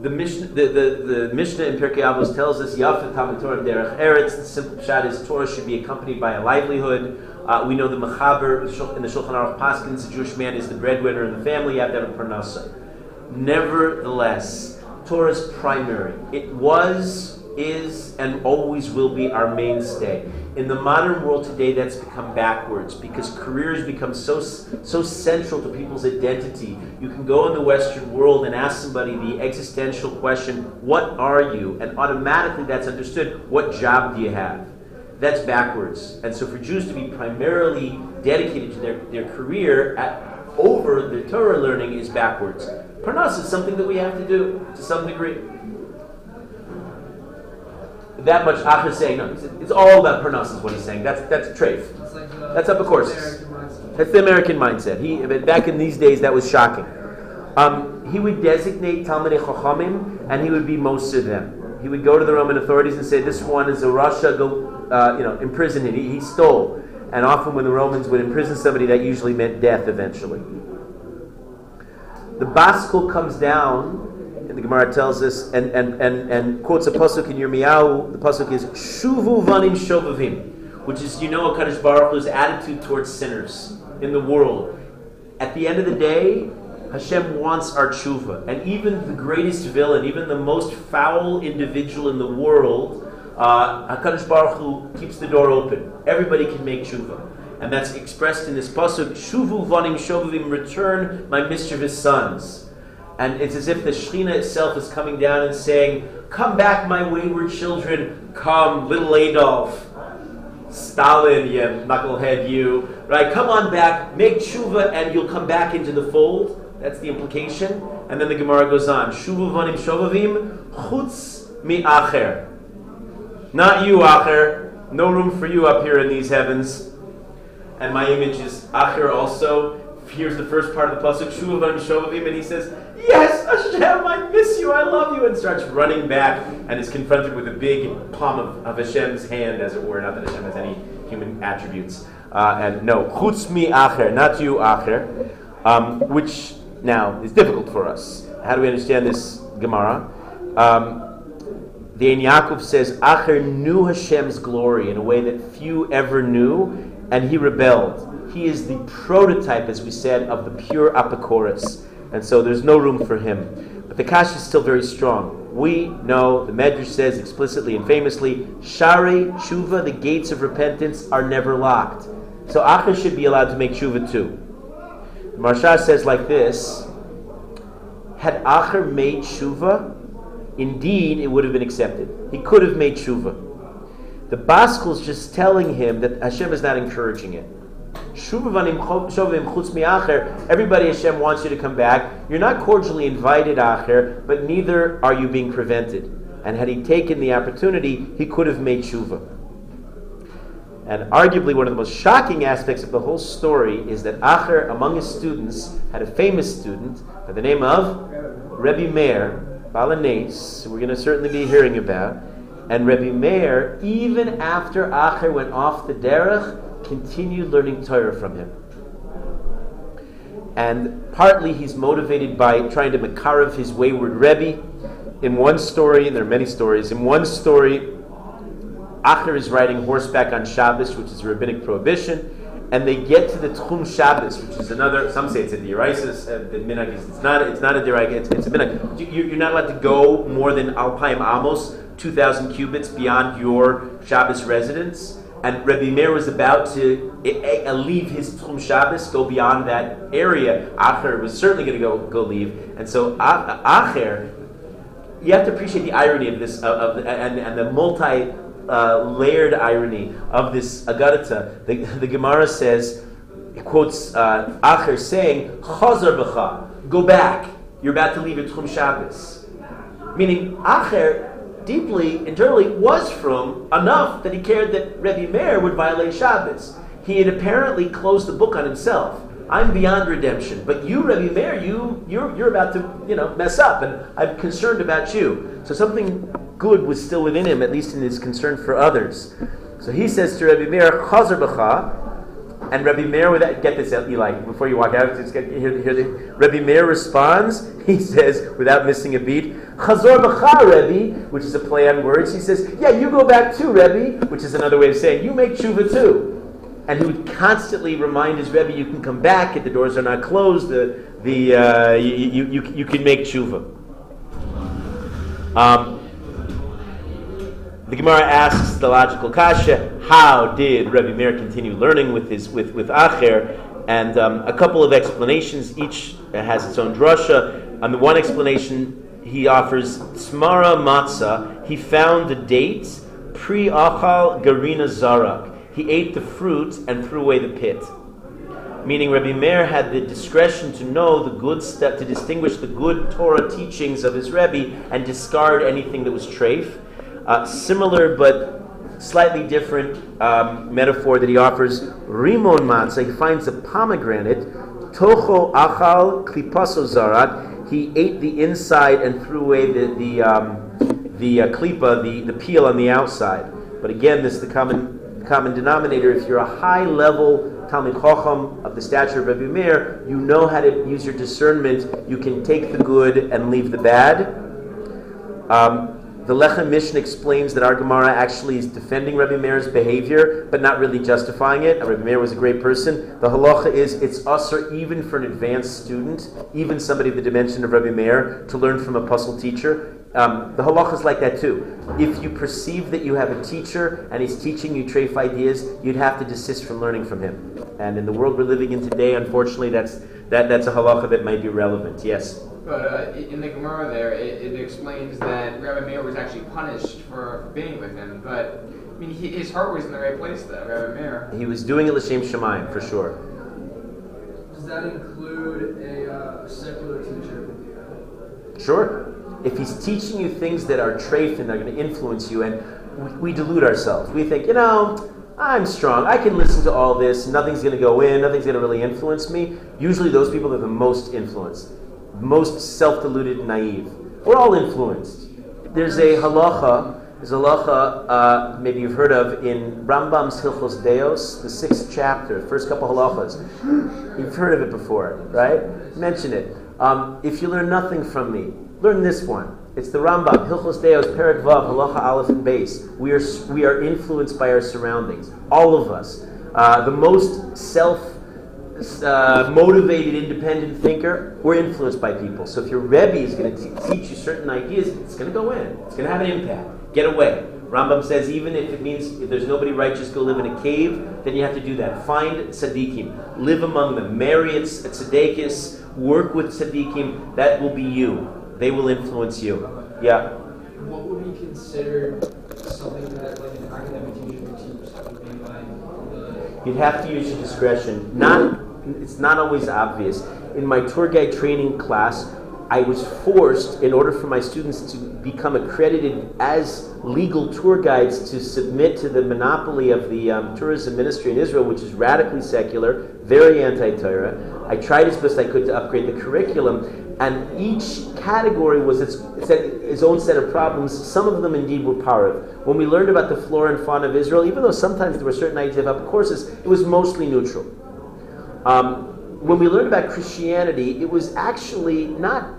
the Mishnah, the, the, the Mishnah in Pirkei Avos tells us Yafet Torah Derech Eretz. The simple pshat is Torah should be accompanied by a livelihood. Uh, we know the Mechaber in the Shulchan Aruch Paskins, the Jewish man is the breadwinner in the family. You have to have a. Nevertheless, Torah is primary. It was, is, and always will be our mainstay. In the modern world today, that's become backwards because careers become so so central to people's identity. You can go in the Western world and ask somebody the existential question, "What are you?" and automatically that's understood. What job do you have? That's backwards. And so, for Jews to be primarily dedicated to their, their career at, over the Torah learning is backwards. Parnas is something that we have to do to some degree. That much is saying, no, it's all about Parnas is what he's saying. That's that's treif. That's up, of course. That's the American mindset. He back in these days that was shocking. Um, he would designate Talmudei Chachamim and he would be most of them. He would go to the Roman authorities and say, "This one is a rasha. Go, uh, you know, imprison. He, he stole." And often, when the Romans would imprison somebody, that usually meant death eventually. The Baskul comes down, the Gemara tells us, and, and, and, and quotes a pasuk in Yirmiyahu. The pasuk is Shuvu vanim shovavim, which is you know Hakadosh Baruch Hu's attitude towards sinners in the world. At the end of the day, Hashem wants our tshuva, and even the greatest villain, even the most foul individual in the world, uh, Hakadosh Baruch Hu keeps the door open. Everybody can make tshuva. And that's expressed in this pasuk, Shuvu vanim shovavim, return my mischievous sons. And it's as if the Shekhinah itself is coming down and saying, Come back, my wayward children. Come, little Adolf. Stalin, you knucklehead, you. Right? Come on back, make tshuva, and you'll come back into the fold. That's the implication. And then the Gemara goes on, Shuvu vanim shovavim, chutz mi acher. Not you, acher. No room for you up here in these heavens and my image is Acher also. Here's the first part of the pasuk, Shuvav Shovavim, and he says, "Yes, Hashem, I miss you, I love you," and starts running back and is confronted with a big palm of, of Hashem's hand, as it were. Not that Hashem has any human attributes. Uh, and no, Chutz mi Acher, not you, Acher, um, which now is difficult for us. How do we understand this Gemara? Um, the Ein Yaakov says, Acher knew Hashem's glory in a way that few ever knew, and he rebelled. He is the prototype, as we said, of the pure Apicorus. And so there's no room for him. But the Kash is still very strong. We know the Medrash says explicitly and famously, Shaarei Shuva, the gates of repentance, are never locked. So Acher should be allowed to make Shuva too. The Maharsha says like this Had Acher made Shuva, indeed it would have been accepted. He could have made Shuva. The Baskel is just telling him that Hashem is not encouraging it. Everybody Hashem wants you to come back. You're not cordially invited, Acher, but neither are you being prevented. And had he taken the opportunity, he could have made tshuva. And arguably, one of the most shocking aspects of the whole story is that Acher, among his students, had a famous student by the name of Rebbe Meir, Baal HaNes, who we're going to certainly be hearing about. And Rebbe Meir, even after Acher went off the derech, continued learning Torah from him. And partly he's motivated by trying to makarav his wayward Rebbe. In one story, and there are many stories, in one story, Acher is riding horseback on Shabbos, which is a rabbinic prohibition, and they get to the Tchum Shabbos, which is another. Some say it's a deraisis. Uh, the minhag is it's not. It's not a deraisa. It's, it's a minhag. You, are not allowed to go more than alpaim amos, two thousand cubits beyond your Shabbos residence and Rabbi Meir was about to uh, leave his Tchum Shabbos, go beyond that area. Acher was certainly going to go go leave, and so Acher, you have to appreciate the irony of this, of, of and, and the multi uh, layered irony of this Agadata. The, the Gemara says, quotes uh, Acher saying, "Chazar b'cha, go back. You're about to leave your Tchum Shabbos," meaning Acher deeply, internally, was frum enough that he cared that Rebbe Meir would violate Shabbos. He had apparently closed the book on himself. I'm beyond redemption, but you, Rebbe Meir, you, you're, you're about to, you know, mess up, and I'm concerned about you. So something good was still within him, at least in his concern for others. So he says to Rebbe Meir, Chazer b'cha, and Rabbi Meir, with that, get this, Eli, before you walk out, just get, hear, hear the, Rabbi Meir responds, he says, without missing a beat, Chazor b'cha, Rebbe, which is a play on words. He says, yeah, you go back too, Rebbe, which is another way of saying, you make tshuva too. And he would constantly remind his Rebbe, you can come back, if the doors are not closed, the, the, uh, you, you, you, you, can make tshuva. Um, the Gemara asks the logical kasha: How did Rabbi Meir continue learning with his with with Acher? And um, a couple of explanations. Each has its own drasha. On the one explanation, he offers smara matzah. He found the dates pre achal garina zarak. He ate the fruit and threw away the pit. Meaning, Rabbi Meir had the discretion to know the good step to distinguish the good Torah teachings of his Rebbe and discard anything that was treif. Uh, similar but slightly different um, metaphor that he offers. Rimon matzah, he finds a pomegranate. Tocho achal klipaso zarat. He ate the inside and threw away the the um, the uh, klipa, the, the peel on the outside. But again, this is the common common denominator. If you're a high level Talmid Chacham of the stature of Rabbi Meir, you know how to use your discernment. You can take the good and leave the bad. Um, the Lechem Mishnah explains that our Gemara actually is defending Rabbi Meir's behavior, but not really justifying it. Rabbi Meir was a great person. The halacha is it's assur even for an advanced student, even somebody of the dimension of Rabbi Meir, to learn from a pasul teacher. Um, the halacha is like that too. If you perceive that you have a teacher and he's teaching you treif ideas, you'd have to desist from learning from him. And in the world we're living in today, unfortunately, that's that, that's a halacha that might be relevant. Yes.
But uh, in the Gemara there, it, it, explains that Rabbi Meir was actually punished for, for being with him. But I mean, he, his heart was in the right place, though. Rabbi Meir.
He was doing it l'shem shemaim for sure.
Does that include a uh, secular teacher?
Sure. If he's teaching you things that are treif and they're going to influence you, and we, we delude ourselves, we think, you know, I'm strong. I can listen to all this. Nothing's going to go in. Nothing's going to really influence me. Usually, those people are the most influenced most self-deluded, naive. We're all influenced. There's a halacha. There's a halacha. Uh, maybe you've heard of in Rambam's Hilchos Deos, the sixth chapter, first couple halachas. You've heard of it before, right? Mention it. Um, if you learn nothing from me, learn this one. It's the Rambam, Hilchos Deos, Perak Vav, Halacha Aleph and Beis. We are we are influenced by our surroundings, all of us. Uh, the most self uh, motivated, independent thinker, we're influenced by people. So if your Rebbe is going to teach you certain ideas, it's going to go in. It's going to have an impact. Get away. Rambam says even if it means if there's nobody righteous, go live in a cave, then you have to do that. Find tzaddikim. Live among them. Marry at tzaddikus. Work with tzaddikim. That will be you. They will influence you. Yeah.
What would be considered something that like an academic teacher would teach that would be like the
You'd have to use your discretion. Not, it's not always obvious. In my tour guide training class, I was forced, in order for my students to become accredited as legal tour guides, to submit to the monopoly of the um, tourism ministry in Israel, which is radically secular, very anti-Torah. I tried as best I could to upgrade the curriculum, and each category was its, its own set of problems. Some of them indeed were parav. When we learned about the flora and fauna of Israel, even though sometimes there were certain ideas about courses, it was mostly neutral. Um, when we learned about Christianity, it was actually not,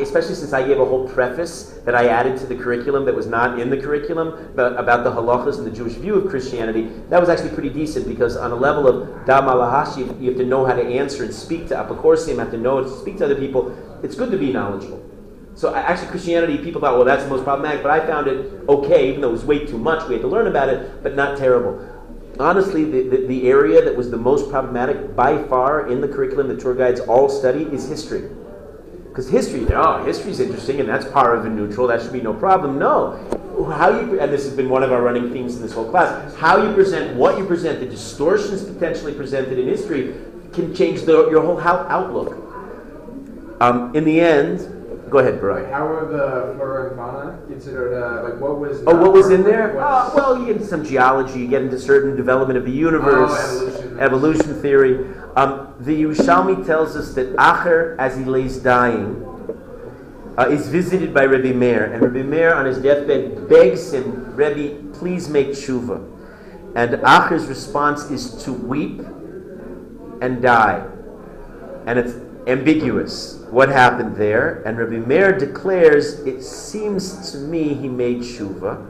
especially since I gave a whole preface that I added to the curriculum that was not in the curriculum but about the halachas and the Jewish view of Christianity. That was actually pretty decent because on a level of da malahash, you, have to know how to answer and speak to apokorsim, have to know to speak to other people. It's good to be knowledgeable. So actually, Christianity, people thought, well, that's the most problematic, but I found it okay, even though it was way too much. We had to learn about it, but not terrible. Honestly, the, the, the area that was the most problematic by far in the curriculum the tour guides all study is history. Because history, oh, history's interesting and that's part of and neutral, that should be no problem. No. How you, and this has been one of our running themes in this whole class, how you present, what you present, the distortions potentially presented in history can change the, your whole outlook. Um, in the end, go ahead, Barak.
How were the flora and fauna considered? Uh, like, what was?
Oh, what was in there? Uh, well, you get into some geology, you get into certain development of the universe,
Oh, evolution.
evolution theory. Um, the Yerushalmi tells us that Acher, as he lays dying, uh, is visited by Rebbe Meir, and Rebbe Meir on his deathbed begs him, Rebbe, please make tshuva. And Acher's response is to weep and die. And it's ambiguous what happened there. And Rabbi Meir declares, it seems to me he made tshuva.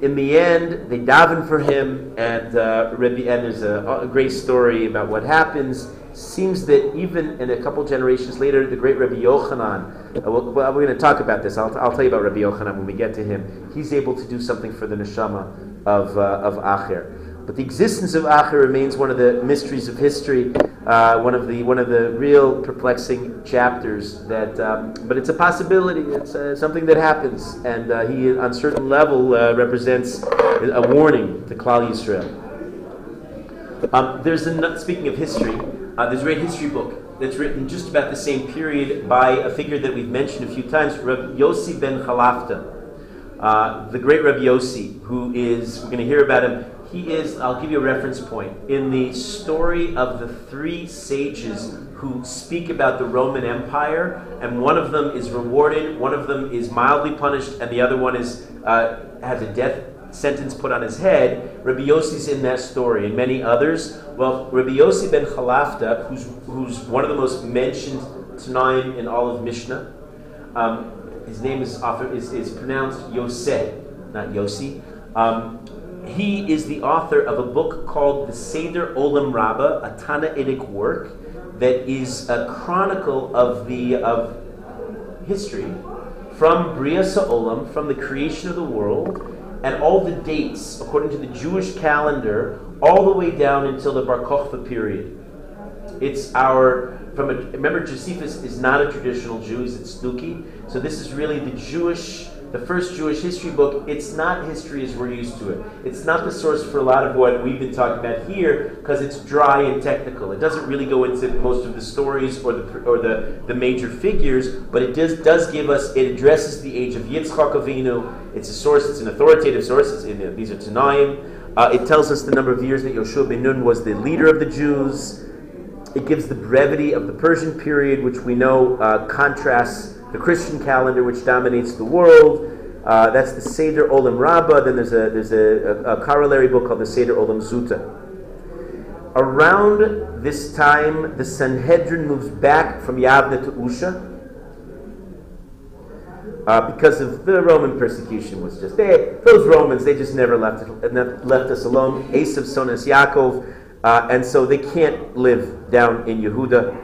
In the end, they daven for him, and uh, Rabbi, and there's a, a great story about what happens. Seems that even in a couple generations later, the great Rabbi Yochanan, uh, well, well, we're going to talk about this. I'll, I'll tell you about Rabbi Yochanan when we get to him. He's able to do something for the neshama of, uh, of Acher. But the existence of Acher remains one of the mysteries of history, uh, one of the one of the real perplexing chapters. That, um, but it's a possibility. It's uh, something that happens, and uh, he, on certain level, uh, represents a warning to Klal Yisrael. Um, there's a, speaking of history, uh, there's a great history book that's written just about the same period by a figure that we've mentioned a few times, Rabbi Yossi ben Chalafta. Uh, the great Rabbi Yossi, who is, we're going to hear about him. He is, I'll give you a reference point. In the story of the three sages who speak about the Roman Empire, and one of them is rewarded, one of them is mildly punished, and the other one is uh, has a death sentence put on his head. Rabbi Yossi's in that story, and many others. Well, Rabbi Yossi ben Chalafta, who's, who's one of the most mentioned Tanaim in all of Mishnah, um, his name is, often, is, is pronounced Yoseh, not Yossi. Um, he is the author of a book called the Seder Olam Rabbah, a Tanaitic work that is a chronicle of the of history from Bria Olam, from the creation of the world, and all the dates according to the Jewish calendar, all the way down until the Bar Kokhba period. It's our from a, remember Josephus is not a traditional Jew; he's a Tzduki. So this is really the Jewish, the first Jewish history book. It's not history as we're used to it. It's not the source for a lot of what we've been talking about here because it's dry and technical. It doesn't really go into most of the stories or the or the, the major figures, but it does does give us. It addresses the age of Yitzchak Avinu. It's a source. It's an authoritative source. It's in, these are Tanaim. Uh, it tells us the number of years that Yoshua ben Nun was the leader of the Jews. It gives the brevity of the Persian period, which we know uh, contrasts the Christian calendar, which dominates the world. Uh, that's the Seder Olam Rabbah. Then there's a there's a, a, a corollary book called the Seder Olam Zuta. Around this time, the Sanhedrin moves back from Yavne to Usha. Uh, because of the Roman persecution was just they, those Romans they just never left left us alone. Esav Sonas Yaakov Uh, and so they can't live down in Yehuda.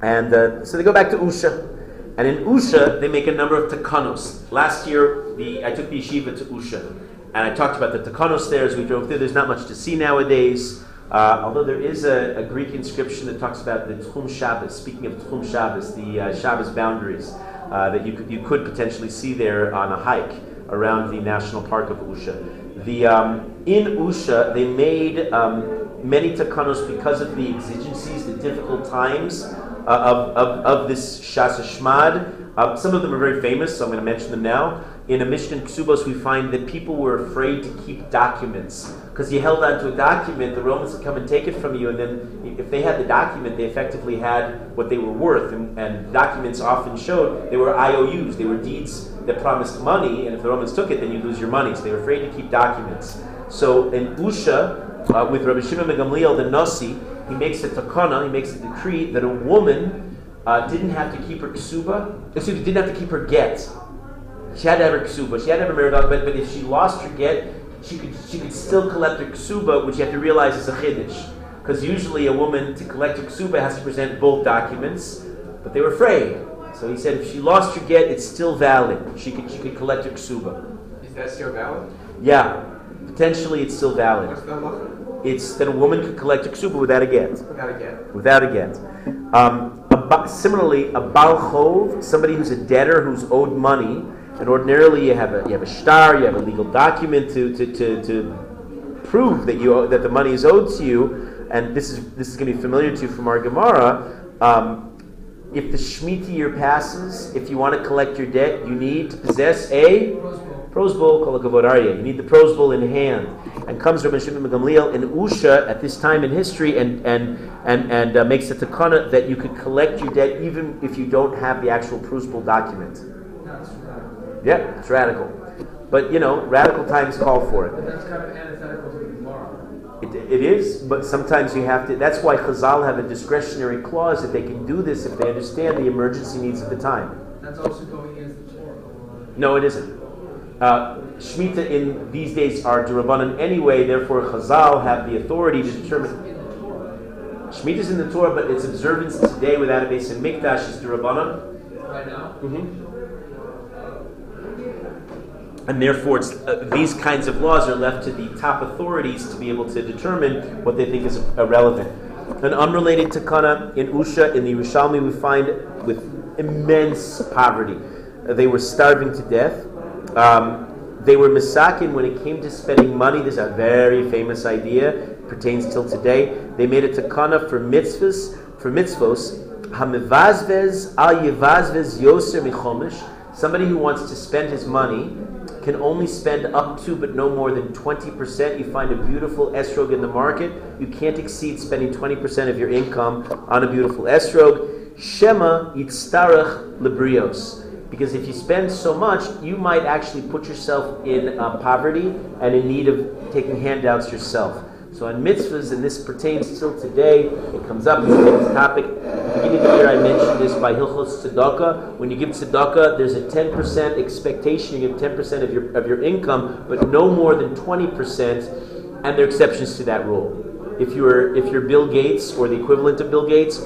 And uh, so they go back to Usha. And in Usha, they make a number of takanos. Last year, the, I took the yeshiva to Usha. And I talked about the takanos there as we drove through. There's not much to see nowadays. Uh, although there is a, a, Greek inscription that talks about the Tchum Shabbos, speaking of Tchum Shabbos, the uh, Shabbos boundaries, uh, that you could, you could potentially see there on a hike around the national park of Usha. The, um, in Usha, they made um, many takanos because of the exigencies, the difficult times uh, of, of, of, this Shas Shmad. Uh, some of them are very famous, so I'm going to mention them now. In a Mishnah Ksubos, we find that people were afraid to keep documents because you held on to a document, the Romans would come and take it from you, and then if they had the document, they effectively had what they were worth. And, and documents often showed they were IOUs, they were deeds that promised money, and if the Romans took it, then you lose your money. So they were afraid to keep documents. So in Usha, uh, with Rabbi Shimon ben Gamliel, the Nasi, he makes a takana, he makes a decree that a woman uh, didn't have to keep her ksuba, excuse me, didn't have to keep her get. She had to have her ksuba, she had to have her married but, but if she lost her get, she could she could still collect her ksuba, which you have to realize is a chiddush. Because usually a woman to collect her ksuba has to present both documents, but they were afraid. So he said if she lost her get, it's still valid. She could she could collect her ksuba.
Is that still valid?
Yeah, potentially it's still valid. It's that a woman could collect her ksuba without a get.
Without a get.
Without a get. Um, a, similarly, a balchov, somebody who's a debtor who's owed money and ordinarily, you have a you have a shtar, you have a legal document to, to, to, to prove that you that the money is owed to you. And this is this is going to be familiar to you from our Gemara. Um, if the Shemitah year passes, if you want to collect your debt, you need to possess a prosbul, You need the prosbul in hand. And comes Rabbi Shimon Gamliel in Usha at this time in history and and and and uh, makes a takana that you could collect your debt even if you don't have the actual prosbul document. Yeah, it's radical. But you know, radical times call for it.
But that's kind of antithetical to.
It, it is, but sometimes you have to. That's why Chazal have a discretionary clause that they can do this if they understand the emergency needs of the time.
That's also going against the Torah.
No, it isn't. Uh, Shemitah in these days are derabanan anyway. Therefore, Chazal have the authority to determine. Shemitah is in the Torah, but its observance today without a Beis Hamikdash is derabanan.
Right now.
Mm-hmm and therefore uh, these kinds of laws are left to the top authorities to be able to determine what they think is irrelevant. An unrelated takana in Usha, in the Yerushalmi, we find with immense poverty. Uh, they were starving to death. Um, they were misakin when it came to spending money. This is a very famous idea, pertains till today. They made a takana for mitzvahs, for mitzvos. Hamivazvez al yivazvez yoser michomish. Somebody who wants to spend his money can only spend up to but no more than 20%. You find a beautiful esrog in the market, you can't exceed spending 20% of your income on a beautiful esrog. Shema yitztarach librios. Because if you spend so much, you might actually put yourself in uh, poverty and in need of taking handouts yourself. So on mitzvahs, and this pertains still today, it comes up as a topic. At the beginning of the year, I mentioned this by Hilchos Tzedakah. When you give tzedakah, there's a 10% expectation. You give 10% of your, of your income, but no more than 20%, and there are exceptions to that rule. If you're, if you're Bill Gates or the equivalent of Bill Gates,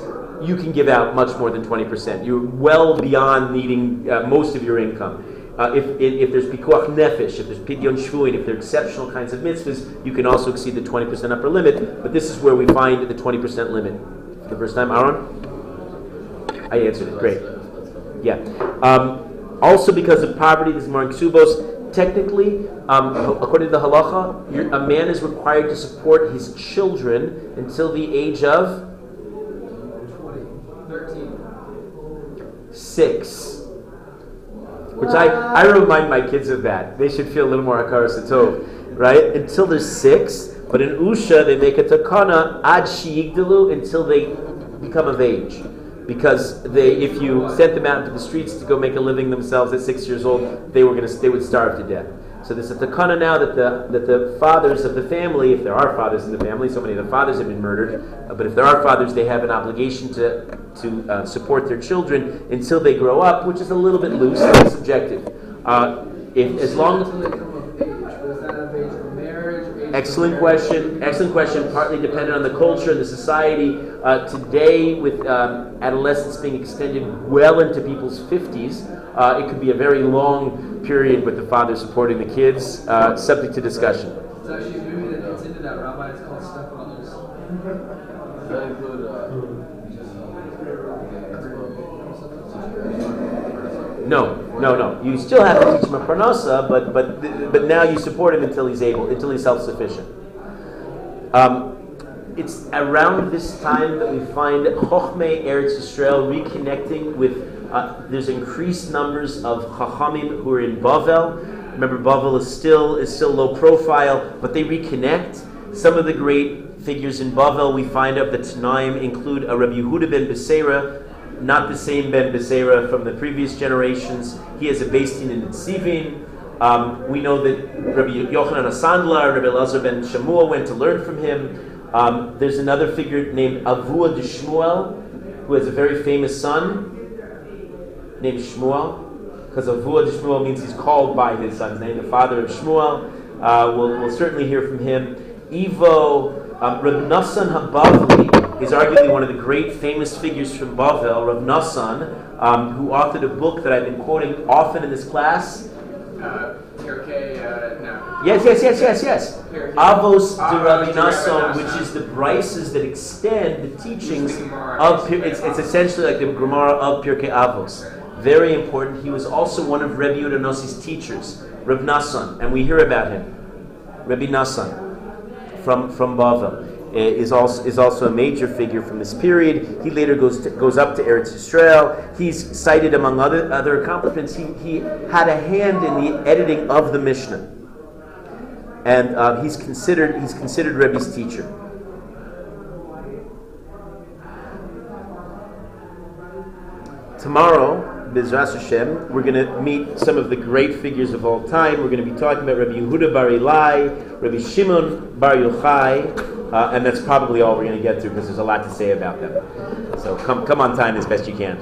you can give out much more than 20%. You're well beyond needing uh, most of your income. Uh, if, if, if, there's pikuach nefesh, if there's pidyon shvuin, if there are exceptional kinds of mitzvahs, you can also exceed the 20% upper limit. But this is where we find the 20% limit. For the first time, Aaron? I answered it. Great. Yeah. Um, also, because of poverty, this is more Subos. Technically, um, according to the halacha, a man is required to support his children until the age of
20, 13.
Six. Which I, I remind my kids of that. They should feel a little more hakaras hatov, right? Until they're six. But in Usha, they make a takana ad shiyigdalu until they become of age. Because they, if you sent them out into the streets to go make a living themselves at six years old, they were to, they would starve to death. So there's a takana now that the that the fathers of the family, if there are fathers in the family, so many of the fathers have been murdered, uh, but if there are fathers, they have an obligation to to uh, support their children until they grow up, which is a little bit loose and subjective. Uh, if as long
until they come of age, was that of age for marriage, age
Excellent question. Excellent question. Partly dependent on the culture and the society. Uh, today, with um, adolescence being extended well into people's 50s, uh, it could be a very long period with the father supporting the kids, uh, subject to discussion.
It's actually a movie that gets into that, Rabbi. It's called Step Brothers.
Very good. Uh,
No, no, no. You still have to teach him a parnasa, but but but now you support him until he's able, until he's self-sufficient. Um, it's around this time that we find Chochmei Eretz Yisrael reconnecting with. Uh, there's increased numbers of Chachamim who are in Bavel. Remember, Bavel is still is still low profile, but they reconnect. Some of the great figures in Bavel we find of the Tanaim include a Rabbi Yehuda ben Beseira, not the same Ben Beseira from the previous generations. He has a Din in Tzivin. Um, we know that Rabbi Yochanan HaSandlar, Rabbi Elazar ben Shamua went to learn from him. Um, there's another figure named Avuha de Shmuel, who has a very famous son named Shmuel, because Avuha de Shmuel means he's called by his son's name, the father of Shmuel. Uh, we'll, we'll certainly hear from him. Ivo, um, Reb Nassan Habavli, is arguably one of the great famous figures from Bavel, Rav Nassan, um, who authored a book that I've been quoting often in this class.
Uh, Pirkei, uh, no.
Yes, yes, yes, yes, yes. Avos de
Avos
Rabbi
de Rabbi
Nassan,
Nassan.
which is the braisos that extend the teachings of Pir- it's, it's essentially like the Gemara of Pirkei Avos. Very important. He was also one of Rebbe Yehuda teachers, Rav Nassan, and we hear about him. Rabbi Nassan from from Bavel uh, is also is also a major figure from this period. He later goes to, goes up to Eretz Yisrael. He's cited among other other accomplishments. He he had a hand in the editing of the Mishnah, and uh, he's considered he's considered Rebbe's teacher. Tomorrow, Bezras Hashem, we're going to meet some of the great figures of all time. We're going to be talking about Rabbi Yehuda Bar Ilai, Rabbi Shimon Bar Yochai, uh, and that's probably all we're going to get to because there's a lot to say about them. So come, come on time as best you can.